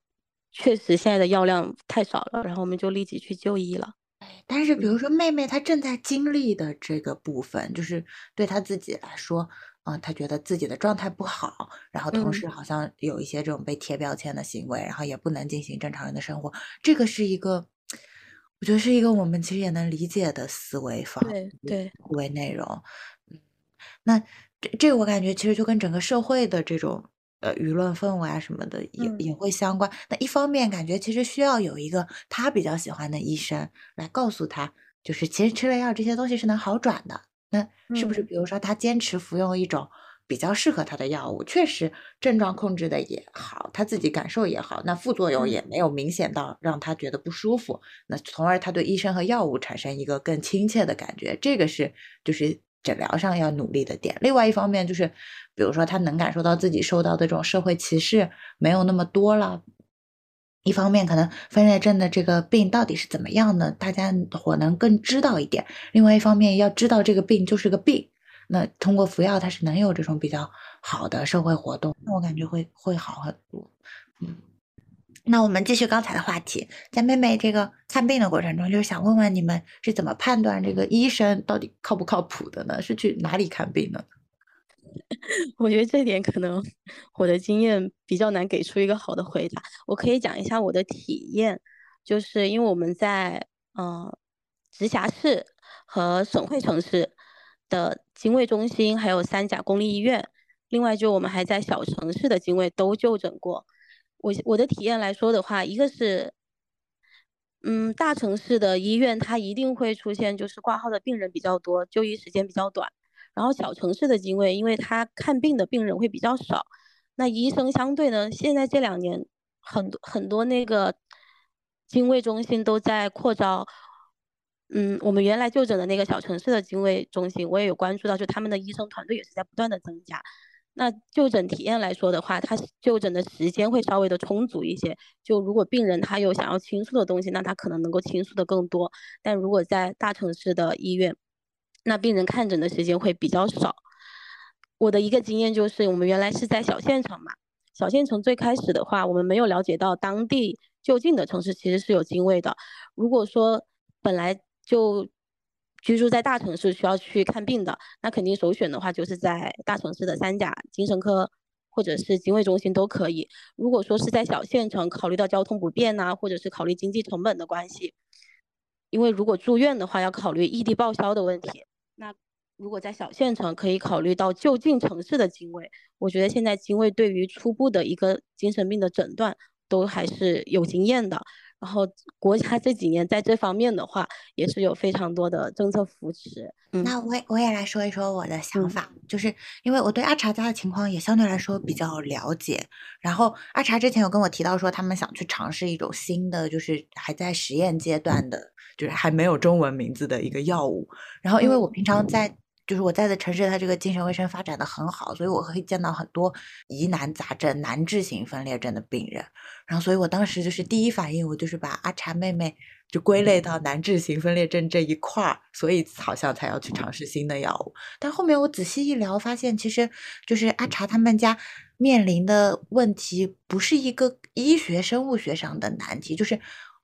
Speaker 2: 确实现在的药量太少了，然后我们就立即去就医了。
Speaker 1: 但是，比如说妹妹她正在经历的这个部分，就是对她自己来说，啊，她觉得自己的状态不好，然后同时好像有一些这种被贴标签的行为，然后也不能进行正常人的生活。这个是一个，我觉得是一个我们其实也能理解的思维方
Speaker 2: 对对
Speaker 1: 思维内容。嗯，那这这个我感觉其实就跟整个社会的这种。呃，舆论氛围啊什么的也也会相关。那一方面感觉其实需要有一个他比较喜欢的医生来告诉他，就是其实吃了药这些东西是能好转的。那是不是比如说他坚持服用一种比较适合他的药物，确实症状控制的也好，他自己感受也好，那副作用也没有明显到让他觉得不舒服。那从而他对医生和药物产生一个更亲切的感觉，这个是就是。诊疗上要努力的点，另外一方面就是，比如说他能感受到自己受到的这种社会歧视没有那么多了。一方面可能分裂症的这个病到底是怎么样的，大家伙能更知道一点。另外一方面要知道这个病就是个病，那通过服药它是能有这种比较好的社会活动，那我感觉会会好很多。嗯。那我们继续刚才的话题，在妹妹这个看病的过程中，就是想问问你们是怎么判断这个医生到底靠不靠谱的呢？是去哪里看病呢？
Speaker 2: 我觉得这点可能我的经验比较难给出一个好的回答。我可以讲一下我的体验，就是因为我们在嗯直辖市和省会城市的精卫中心，还有三甲公立医院，另外就我们还在小城市的精卫都就诊过。我我的体验来说的话，一个是，嗯，大城市的医院它一定会出现就是挂号的病人比较多，就医时间比较短。然后小城市的精卫，因为他看病的病人会比较少，那医生相对呢，现在这两年很多很多那个精卫中心都在扩招。嗯，我们原来就诊的那个小城市的精卫中心，我也有关注到，就他们的医生团队也是在不断的增加。那就诊体验来说的话，他就诊的时间会稍微的充足一些。就如果病人他有想要倾诉的东西，那他可能能够倾诉的更多。但如果在大城市的医院，那病人看诊的时间会比较少。我的一个经验就是，我们原来是在小县城嘛，小县城最开始的话，我们没有了解到当地就近的城市其实是有精卫的。如果说本来就居住在大城市需要去看病的，那肯定首选的话就是在大城市的三甲精神科或者是精卫中心都可以。如果说是在小县城，考虑到交通不便呐，或者是考虑经济成本的关系，因为如果住院的话要考虑异地报销的问题，那如果在小县城可以考虑到就近城市的精卫。我觉得现在精卫对于初步的一个精神病的诊断都还是有经验的。然后国家这几年在这方面的话，也是有非常多的政策扶持。
Speaker 1: 那我我也来说一说我的想法，就是因为我对阿查家的情况也相对来说比较了解。然后阿查之前有跟我提到说，他们想去尝试一种新的，就是还在实验阶段的，就是还没有中文名字的一个药物。然后因为我平常在。就是我在的城市，它这个精神卫生发展的很好，所以我可以见到很多疑难杂症、难治型分裂症的病人。然后，所以我当时就是第一反应，我就是把阿茶妹妹就归类到难治型分裂症这一块儿，所以好像才要去尝试新的药物。但后面我仔细一聊，发现其实就是阿茶他们家面临的问题，不是一个医学生物学上的难题，就是。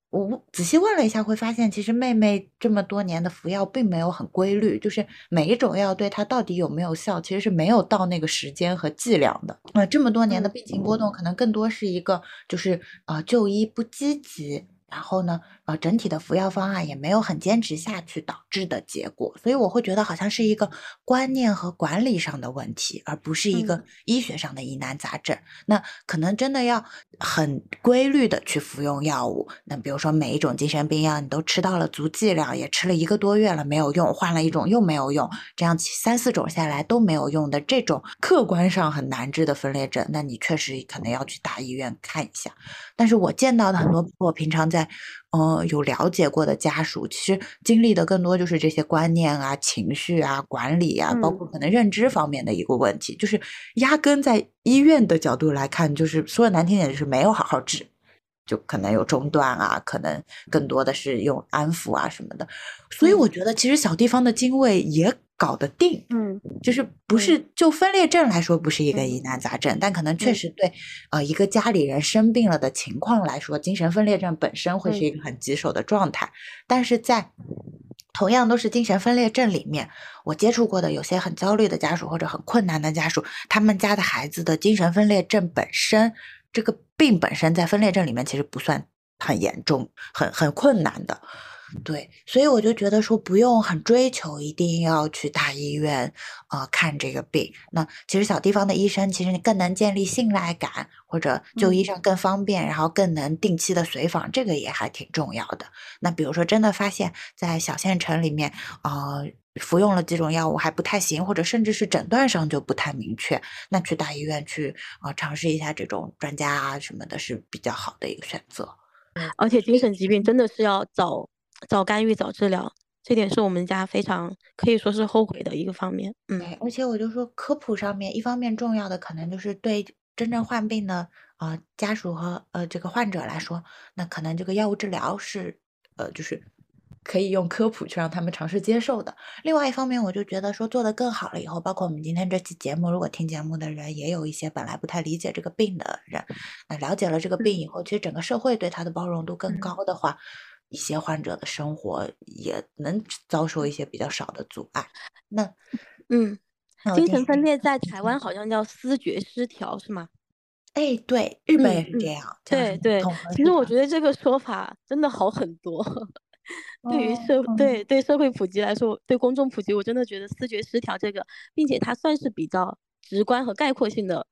Speaker 1: 我仔细问了一下，会发现其实妹妹这么多年的服药并没有很规律，就是每一种药对她到底有没有效，其实是没有到那个时间和剂量的。那这么多年的病情波动，可能更多是一个就是啊就医不积极。然后呢，呃，整体的服药方案也没有很坚持下去导致的结果，所以我会觉得好像是一个观念和管理上的问题，而不是一个医学上的疑难杂症。那可能真的要很规律的去服用药物。那比如说每一种精神病药你都吃到了足剂量，也吃了一个多月了没有用，换了一种又没有用，这样三四种下来都没有用的这种客观上很难治的分裂症，那你确实可能要去大医院看一下。但是我见到的很多我平常在在，呃，有了解过的家属，其实经历的更多就是这些观念啊、情绪啊、管理啊，包括可能认知方面的一个问题，就是压根在医院的角度来看，就是说的难听点，就是没有好好治，就可能有中断啊，可能更多的是用安抚啊什么的。所以我觉得，其实小地方的精卫也。搞得定，
Speaker 2: 嗯，
Speaker 1: 就是不是就分裂症来说不是一个疑难杂症，但可能确实对，呃，一个家里人生病了的情况来说，精神分裂症本身会是一个很棘手的状态。但是在同样都是精神分裂症里面，我接触过的有些很焦虑的家属或者很困难的家属，他们家的孩子的精神分裂症本身，这个病本身在分裂症里面其实不算很严重、很很困难的。对，所以我就觉得说不用很追求一定要去大医院啊看这个病。那其实小地方的医生，其实你更能建立信赖感，或者就医上更方便，然后更能定期的随访，这个也还挺重要的。那比如说真的发现，在小县城里面，呃，服用了几种药物还不太行，或者甚至是诊断上就不太明确，那去大医院去啊尝试一下这种专家啊什么的，是比较好的一个选择。
Speaker 2: 而且精神疾病真的是要早。早干预、早治疗，这点是我们家非常可以说是后悔的一个方面。嗯，
Speaker 1: 而且我就说科普上面，一方面重要的可能就是对真正患病的呃家属和呃这个患者来说，那可能这个药物治疗是呃就是可以用科普去让他们尝试接受的。另外一方面，我就觉得说做的更好了以后，包括我们今天这期节目，如果听节目的人也有一些本来不太理解这个病的人，那了解了这个病以后，其实整个社会对他的包容度更高的话。一些患者的生活也能遭受一些比较少的阻碍。那，
Speaker 2: 嗯，精神分裂在台湾好像叫思觉失调，是吗？
Speaker 1: 哎，对，日本也是这样。
Speaker 2: 对对，其实我觉得这个说法真的好很多。对于社对对社会普及来说，对公众普及，我真的觉得思觉失调这个，并且它算是比较直观和概括性的，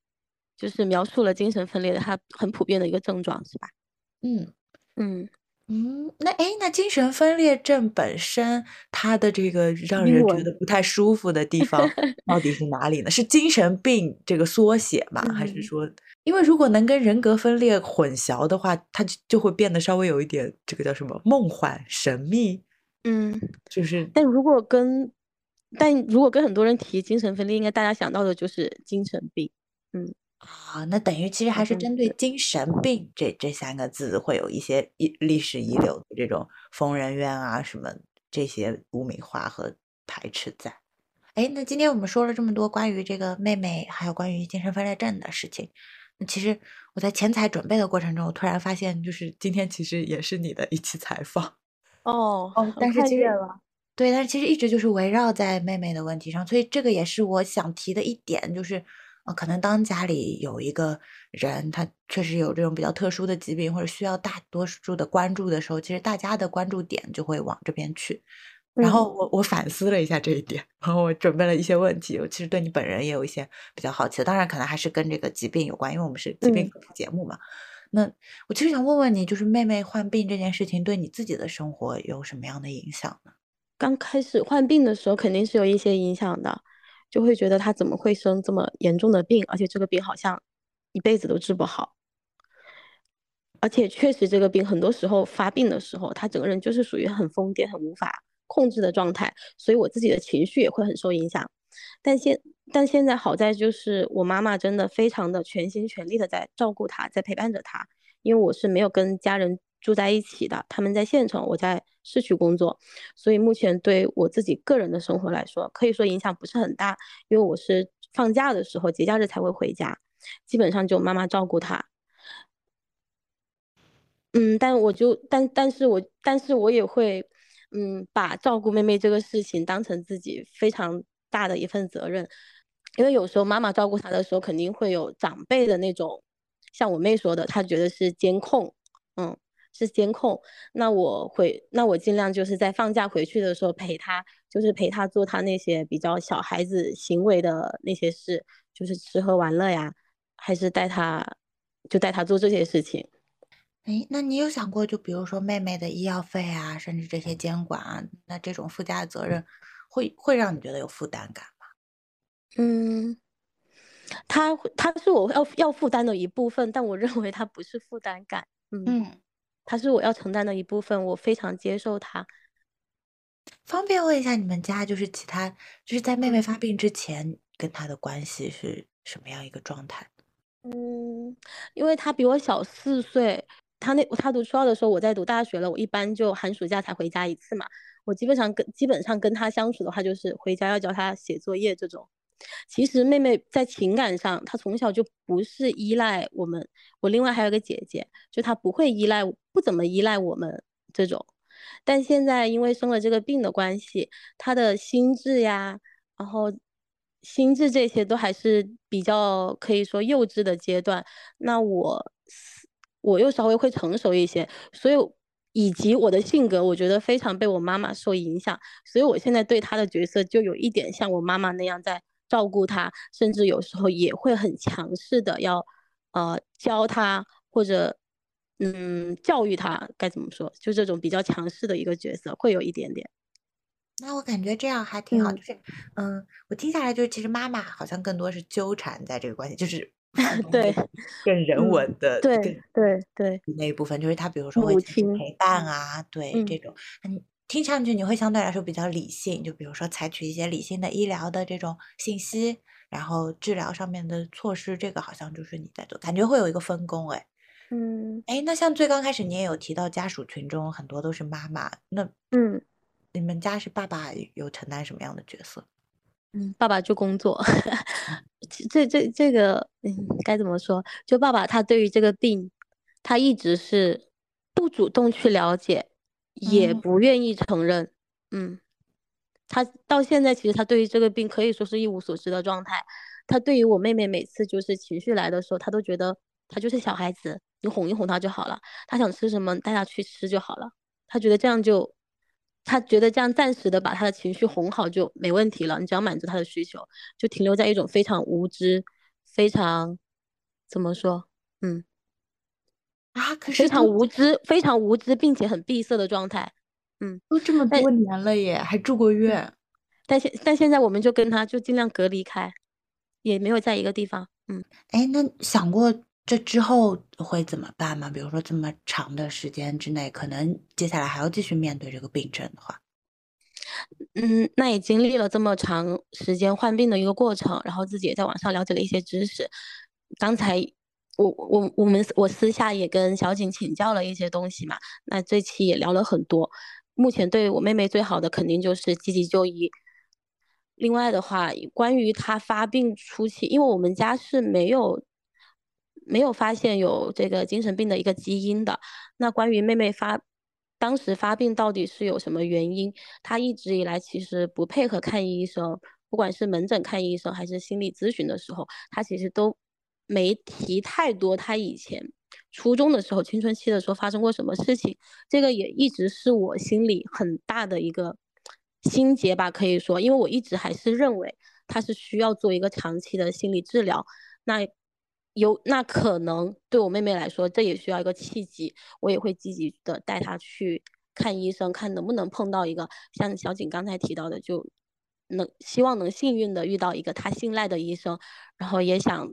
Speaker 2: 就是描述了精神分裂的它很普遍的一个症状，是吧？
Speaker 1: 嗯
Speaker 2: 嗯。
Speaker 1: 嗯，那哎，那精神分裂症本身它的这个让人觉得不太舒服的地方 到底是哪里呢？是精神病这个缩写吗？还是说，因为如果能跟人格分裂混淆的话，它就就会变得稍微有一点这个叫什么梦幻神秘？
Speaker 2: 嗯，
Speaker 1: 就是。
Speaker 2: 但如果跟但如果跟很多人提精神分裂，应该大家想到的就是精神病。嗯。
Speaker 1: 啊，那等于其实还是针对精神病这这三个字会有一些遗历史遗留的这种疯人院啊什么这些污名化和排斥在。哎，那今天我们说了这么多关于这个妹妹还有关于精神分裂症的事情，那其实我在前采准备的过程中，我突然发现，就是今天其实也是你的一期采访
Speaker 2: 哦
Speaker 1: 哦，但是其实对，但是其实一直就是围绕在妹妹的问题上，所以这个也是我想提的一点，就是。啊，可能当家里有一个人，他确实有这种比较特殊的疾病，或者需要大多数的关注的时候，其实大家的关注点就会往这边去。然后我我反思了一下这一点，然后我准备了一些问题。我其实对你本人也有一些比较好奇的，当然可能还是跟这个疾病有关，因为我们是疾病科普节目嘛。那我其实想问问你，就是妹妹患病这件事情对你自己的生活有什么样的影响呢？
Speaker 2: 刚开始患病的时候，肯定是有一些影响的。就会觉得她怎么会生这么严重的病，而且这个病好像一辈子都治不好。而且确实这个病很多时候发病的时候，他整个人就是属于很疯癫、很无法控制的状态，所以我自己的情绪也会很受影响。但现但现在好在就是我妈妈真的非常的全心全力的在照顾他，在陪伴着他，因为我是没有跟家人住在一起的，他们在县城，我在市区工作，所以目前对我自己个人的生活来说，可以说影响不是很大，因为我是放假的时候节假日才会回家，基本上就妈妈照顾他。嗯，但我就但但是我但是我也会，嗯，把照顾妹妹这个事情当成自己非常大的一份责任，因为有时候妈妈照顾她的时候，肯定会有长辈的那种，像我妹说的，她觉得是监控，嗯，是监控。那我会，那我尽量就是在放假回去的时候陪她，就是陪她做她那些比较小孩子行为的那些事，就是吃喝玩乐呀，还是带她，就带她做这些事情。
Speaker 1: 哎，那你有想过，就比如说妹妹的医药费啊，甚至这些监管啊，那这种附加的责任，会会让你觉得有负担感吗？
Speaker 2: 嗯，他他是我要要负担的一部分，但我认为他不是负担感。嗯嗯，他是我要承担的一部分，我非常接受他。
Speaker 1: 方便问一下，你们家就是其他，就是在妹妹发病之前，跟他的关系是什么样一个状态？
Speaker 2: 嗯，因为他比我小四岁。他那他读初二的时候，我在读大学了。我一般就寒暑假才回家一次嘛。我基本上跟基本上跟他相处的话，就是回家要教他写作业这种。其实妹妹在情感上，她从小就不是依赖我们。我另外还有个姐姐，就她不会依赖，不怎么依赖我们这种。但现在因为生了这个病的关系，她的心智呀，然后心智这些都还是比较可以说幼稚的阶段。那我。我又稍微会成熟一些，所以以及我的性格，我觉得非常被我妈妈受影响，所以我现在对她的角色就有一点像我妈妈那样在照顾她，甚至有时候也会很强势的要，呃，教她或者，嗯，教育她该怎么说，就这种比较强势的一个角色会有一点点。
Speaker 1: 那我感觉这样还挺好，就是，嗯，我听下来就是其实妈妈好像更多是纠缠在这个关系，就是。
Speaker 2: 对，
Speaker 1: 更人文的，
Speaker 2: 对对对，
Speaker 1: 那一部分就是他，比如说会陪伴啊，对这种，嗯，听上去你会相对来说比较理性，就比如说采取一些理性的医疗的这种信息，然后治疗上面的措施，这个好像就是你在做，感觉会有一个分工，哎，
Speaker 2: 嗯，
Speaker 1: 哎，那像最刚开始你也有提到家属群中很多都是妈妈，那
Speaker 2: 嗯，
Speaker 1: 你们家是爸爸有承担什么样的角色？
Speaker 2: 嗯，爸爸就工作，这这这个，嗯，该怎么说？就爸爸他对于这个病，他一直是不主动去了解，也不愿意承认。嗯，他到现在其实他对于这个病可以说是一无所知的状态。他对于我妹妹每次就是情绪来的时候，他都觉得他就是小孩子，你哄一哄他就好了。他想吃什么，带他去吃就好了。他觉得这样就。他觉得这样暂时的把他的情绪哄好就没问题了，你只要满足他的需求，就停留在一种非常无知、非常怎么说，嗯，
Speaker 1: 啊，可是
Speaker 2: 非常无知、非常无知，并且很闭塞的状态，嗯，
Speaker 1: 都这么多年了耶，还住过院，
Speaker 2: 但现但现在我们就跟他就尽量隔离开，也没有在一个地方，嗯，
Speaker 1: 哎，那想过。这之后会怎么办吗？比如说这么长的时间之内，可能接下来还要继续面对这个病症的话，
Speaker 2: 嗯，那也经历了这么长时间患病的一个过程，然后自己也在网上了解了一些知识。刚才我我我们我私下也跟小景请教了一些东西嘛，那这期也聊了很多。目前对我妹妹最好的肯定就是积极就医。另外的话，关于她发病初期，因为我们家是没有。没有发现有这个精神病的一个基因的。那关于妹妹发当时发病到底是有什么原因？她一直以来其实不配合看医生，不管是门诊看医生还是心理咨询的时候，她其实都没提太多。她以前初中的时候、青春期的时候发生过什么事情？这个也一直是我心里很大的一个心结吧，可以说，因为我一直还是认为她是需要做一个长期的心理治疗。那。有那可能对我妹妹来说，这也需要一个契机，我也会积极的带她去看医生，看能不能碰到一个像小景刚才提到的，就能希望能幸运的遇到一个她信赖的医生，然后也想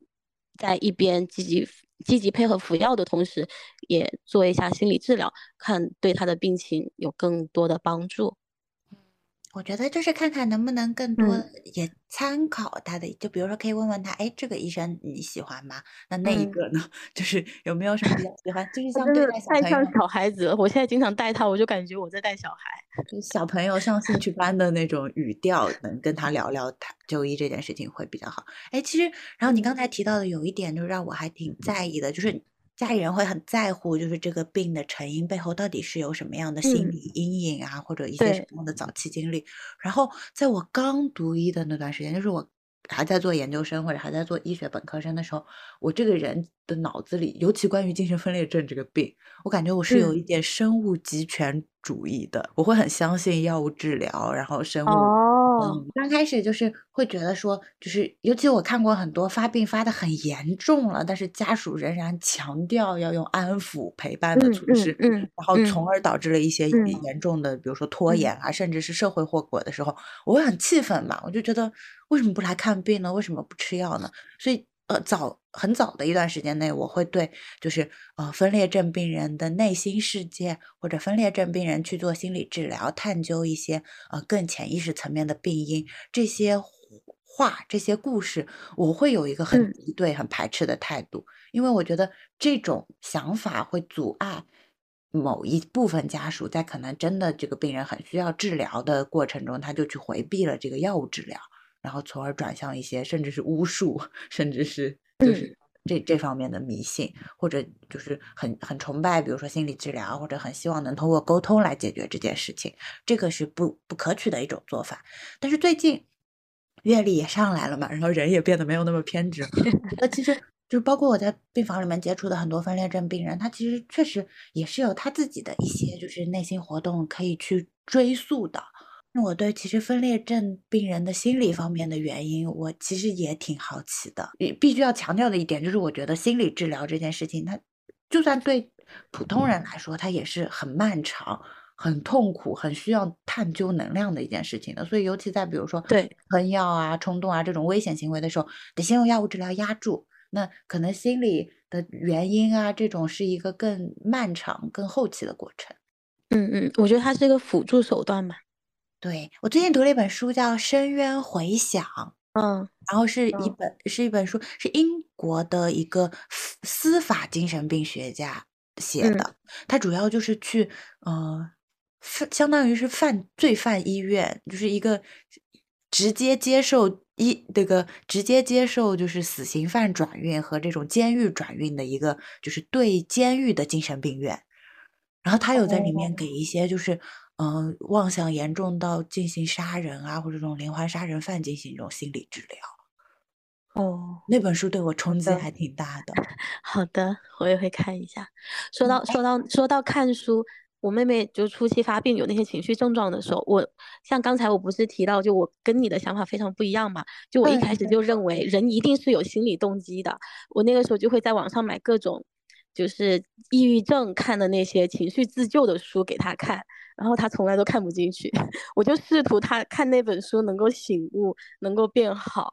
Speaker 2: 在一边积极积极配合服药的同时，也做一下心理治疗，看对她的病情有更多的帮助。
Speaker 1: 我觉得就是看看能不能更多也参考他的，就比如说可以问问他，哎，这个医生你喜欢吗？那那一个呢，就是有没有什么比较喜欢？就是像对待小
Speaker 2: 朋友，小孩子，我现在经常带他，我就感觉我在带小孩，
Speaker 1: 就小朋友上兴趣班的那种语调，能跟他聊聊他就医这件事情会比较好。哎，其实，然后你刚才提到的有一点，就让我还挺在意的，就是。家里人会很在乎，就是这个病的成因背后到底是有什么样的心理阴影啊，或者一些什么样的早期经历。然后在我刚读医的那段时间，就是我还在做研究生或者还在做医学本科生的时候，我这个人的脑子里，尤其关于精神分裂症这个病，我感觉我是有一点生物集权主义的，我会很相信药物治疗，然后生物。嗯，刚开始就是会觉得说，就是尤其我看过很多发病发的很严重了，但是家属仍然强调要用安抚陪伴的措施，
Speaker 2: 嗯，
Speaker 1: 然后从而导致了一些严重的，比如说拖延啊，甚至是社会后果的时候，我会很气愤嘛，我就觉得为什么不来看病呢？为什么不吃药呢？所以。呃，早很早的一段时间内，我会对就是呃分裂症病人的内心世界，或者分裂症病人去做心理治疗，探究一些呃更潜意识层面的病因，这些话、这些故事，我会有一个很敌对、很排斥的态度，因为我觉得这种想法会阻碍某一部分家属在可能真的这个病人很需要治疗的过程中，他就去回避了这个药物治疗。然后从而转向一些甚至是巫术，甚至是就是这这方面的迷信，或者就是很很崇拜，比如说心理治疗，或者很希望能通过沟通来解决这件事情，这个是不不可取的一种做法。但是最近阅历也上来了嘛，然后人也变得没有那么偏执。那其实就是包括我在病房里面接触的很多分裂症病人，他其实确实也是有他自己的一些就是内心活动可以去追溯的。那我对其实分裂症病人的心理方面的原因，我其实也挺好奇的。必须要强调的一点就是，我觉得心理治疗这件事情，它就算对普通人来说，它也是很漫长、很痛苦、很需要探究能量的一件事情的。所以，尤其在比如说
Speaker 2: 对
Speaker 1: 喷药啊、冲动啊这种危险行为的时候，得先用药物治疗压住。那可能心理的原因啊，这种是一个更漫长、更后期的过程。
Speaker 2: 嗯嗯，我觉得它是一个辅助手段嘛。
Speaker 1: 对我最近读了一本书，叫《深渊回响》，
Speaker 2: 嗯，
Speaker 1: 然后是一本是一本书，是英国的一个司法精神病学家写的，他主要就是去，呃，相当于是犯罪犯医院，就是一个直接接受一这个直接接受就是死刑犯转运和这种监狱转运的一个就是对监狱的精神病院，然后他有在里面给一些就是。嗯，妄想严重到进行杀人啊，或者这种连环杀人犯进行一种心理治疗。
Speaker 2: 哦，
Speaker 1: 那本书对我冲击还挺大的。
Speaker 2: 好的，我也会看一下。说到说到说到看书，我妹妹就初期发病有那些情绪症状的时候，我像刚才我不是提到，就我跟你的想法非常不一样嘛？就我一开始就认为人一定是有心理动机的，我那个时候就会在网上买各种就是抑郁症看的那些情绪自救的书给她看。然后他从来都看不进去，我就试图他看那本书能够醒悟，能够变好，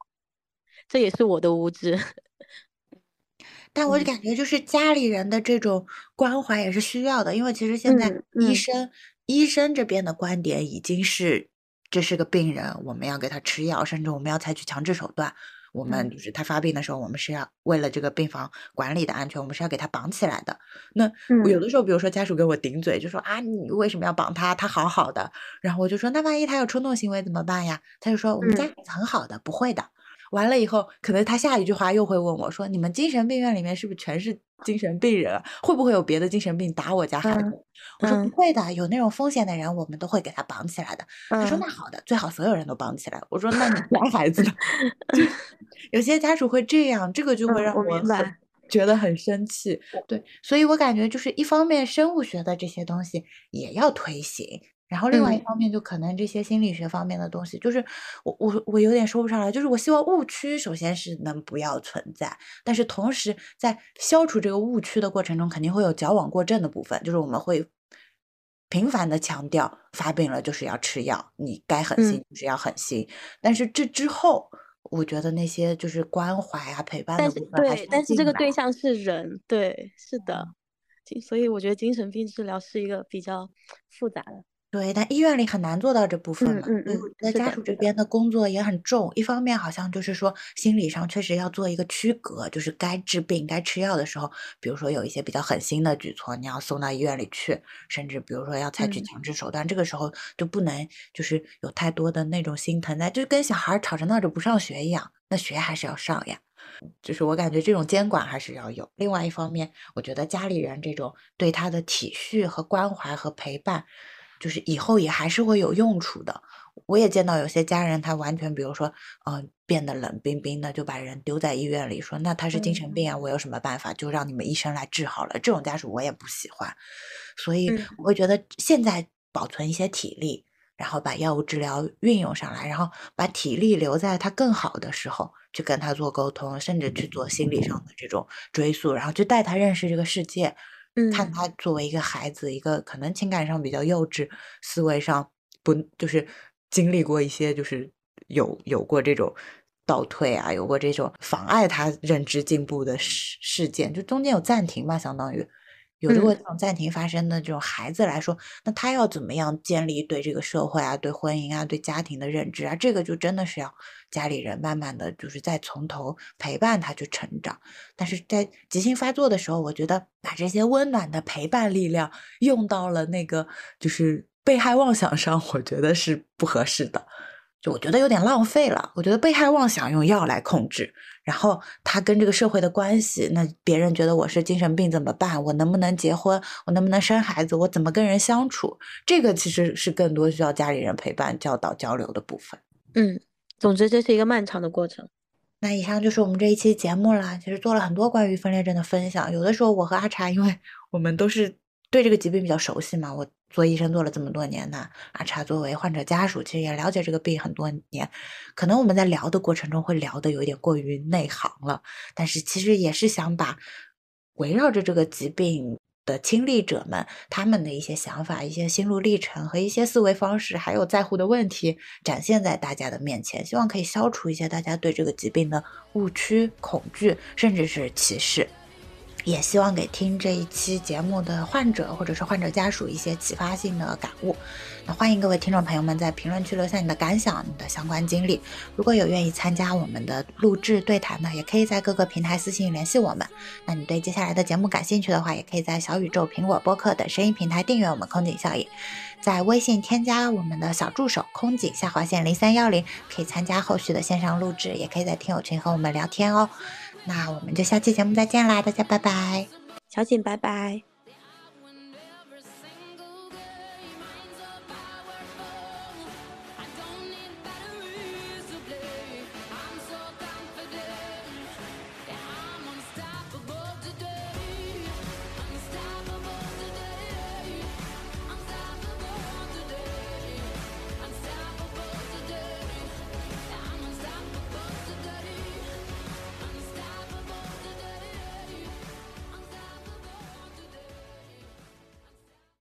Speaker 2: 这也是我的无知。
Speaker 1: 但我就感觉就是家里人的这种关怀也是需要的，因为其实现在医生医生这边的观点已经是这是个病人，我们要给他吃药，甚至我们要采取强制手段。我们就是他发病的时候，我们是要为了这个病房管理的安全，我们是要给他绑起来的。那有的时候，比如说家属给我顶嘴，就说啊，你为什么要绑他？他好好的。然后我就说，那万一他有冲动行为怎么办呀？他就说，我们家孩子很好的，不会的。完了以后，可能他下一句话又会问我说：“你们精神病院里面是不是全是精神病人？会不会有别的精神病打我家孩子？”我说：“不会的，有那种风险的人，我们都会给他绑起来的。”他说：“那好的，最好所有人都绑起来。”我说：“那你 家孩子呢？” 有些家属会这样，这个就会让我觉得很生气。对，所以我感觉就是一方面生物学的这些东西也要推行。然后另外一方面，就可能这些心理学方面的东西，就是我我我有点说不上来。就是我希望误区首先是能不要存在，但是同时在消除这个误区的过程中，肯定会有矫枉过正的部分。就是我们会频繁的强调发病了就是要吃药，你该狠心就是要狠心。但是这之后，我觉得那些就是关怀啊、陪伴的部分，
Speaker 2: 对，但是这个对象是人，对，是的。所以我觉得精神病治疗是一个比较复杂的。
Speaker 1: 对，但医院里很难做到这部分嘛。
Speaker 2: 嗯嗯嗯，
Speaker 1: 那家属这边的工作也很重，一方面好像就是说心理上确实要做一个区隔，就是该治病、该吃药的时候，比如说有一些比较狠心的举措，你要送到医院里去，甚至比如说要采取强制手段，这个时候就不能就是有太多的那种心疼在，就跟小孩吵着闹着不上学一样，那学还是要上呀。就是我感觉这种监管还是要有。另外一方面，我觉得家里人这种对他的体恤和关怀和陪伴，就是以后也还是会有用处的。我也见到有些家人，他完全比如说，嗯，变得冷冰冰的，就把人丢在医院里，说那他是精神病啊，我有什么办法？就让你们医生来治好了。这种家属我也不喜欢，所以我会觉得现在保存一些体力。然后把药物治疗运用上来，然后把体力留在他更好的时候，去跟他做沟通，甚至去做心理上的这种追溯，然后去带他认识这个世界，看他作为一个孩子，一个可能情感上比较幼稚，思维上不就是经历过一些就是有有过这种倒退啊，有过这种妨碍他认知进步的事事件，就中间有暂停吧，相当于。有这种暂停发生的这种孩子来说，那他要怎么样建立对这个社会啊、对婚姻啊、对家庭的认知啊？这个就真的是要家里人慢慢的就是再从头陪伴他去成长。但是在急性发作的时候，我觉得把这些温暖的陪伴力量用到了那个就是被害妄想上，我觉得是不合适的。就我觉得有点浪费了。我觉得被害妄想用药来控制。然后他跟这个社会的关系，那别人觉得我是精神病怎么办？我能不能结婚？我能不能生孩子？我怎么跟人相处？这个其实是更多需要家里人陪伴、教导、交流的部分。
Speaker 3: 嗯，总之这是一个漫长的过程。
Speaker 1: 那以上就是我们这一期节目啦。其实做了很多关于分裂症的分享，有的时候我和阿茶，因为我们都是。对这个疾病比较熟悉嘛，我做医生做了这么多年呢。阿茶作为患者家属，其实也了解这个病很多年。可能我们在聊的过程中会聊的有点过于内行了，但是其实也是想把围绕着这个疾病的亲历者们他们的一些想法、一些心路历程和一些思维方式，还有在乎的问题展现在大家的面前，希望可以消除一些大家对这个疾病的误区、恐惧，甚至是歧视。也希望给听这一期节目的患者或者是患者家属一些启发性的感悟。那欢迎各位听众朋友们在评论区留下你的感想、你的相关经历。如果有愿意参加我们的录制对谈的，也可以在各个平台私信联系我们。那你对接下来的节目感兴趣的话，也可以在小宇宙、苹果播客等声音平台订阅我们空警效应，在微信添加我们的小助手空警下划线零三幺零，可以参加后续的线上录制，也可以在听友群和我们聊天哦。那我们就下期节目再见啦，大家拜拜，
Speaker 3: 小景拜拜。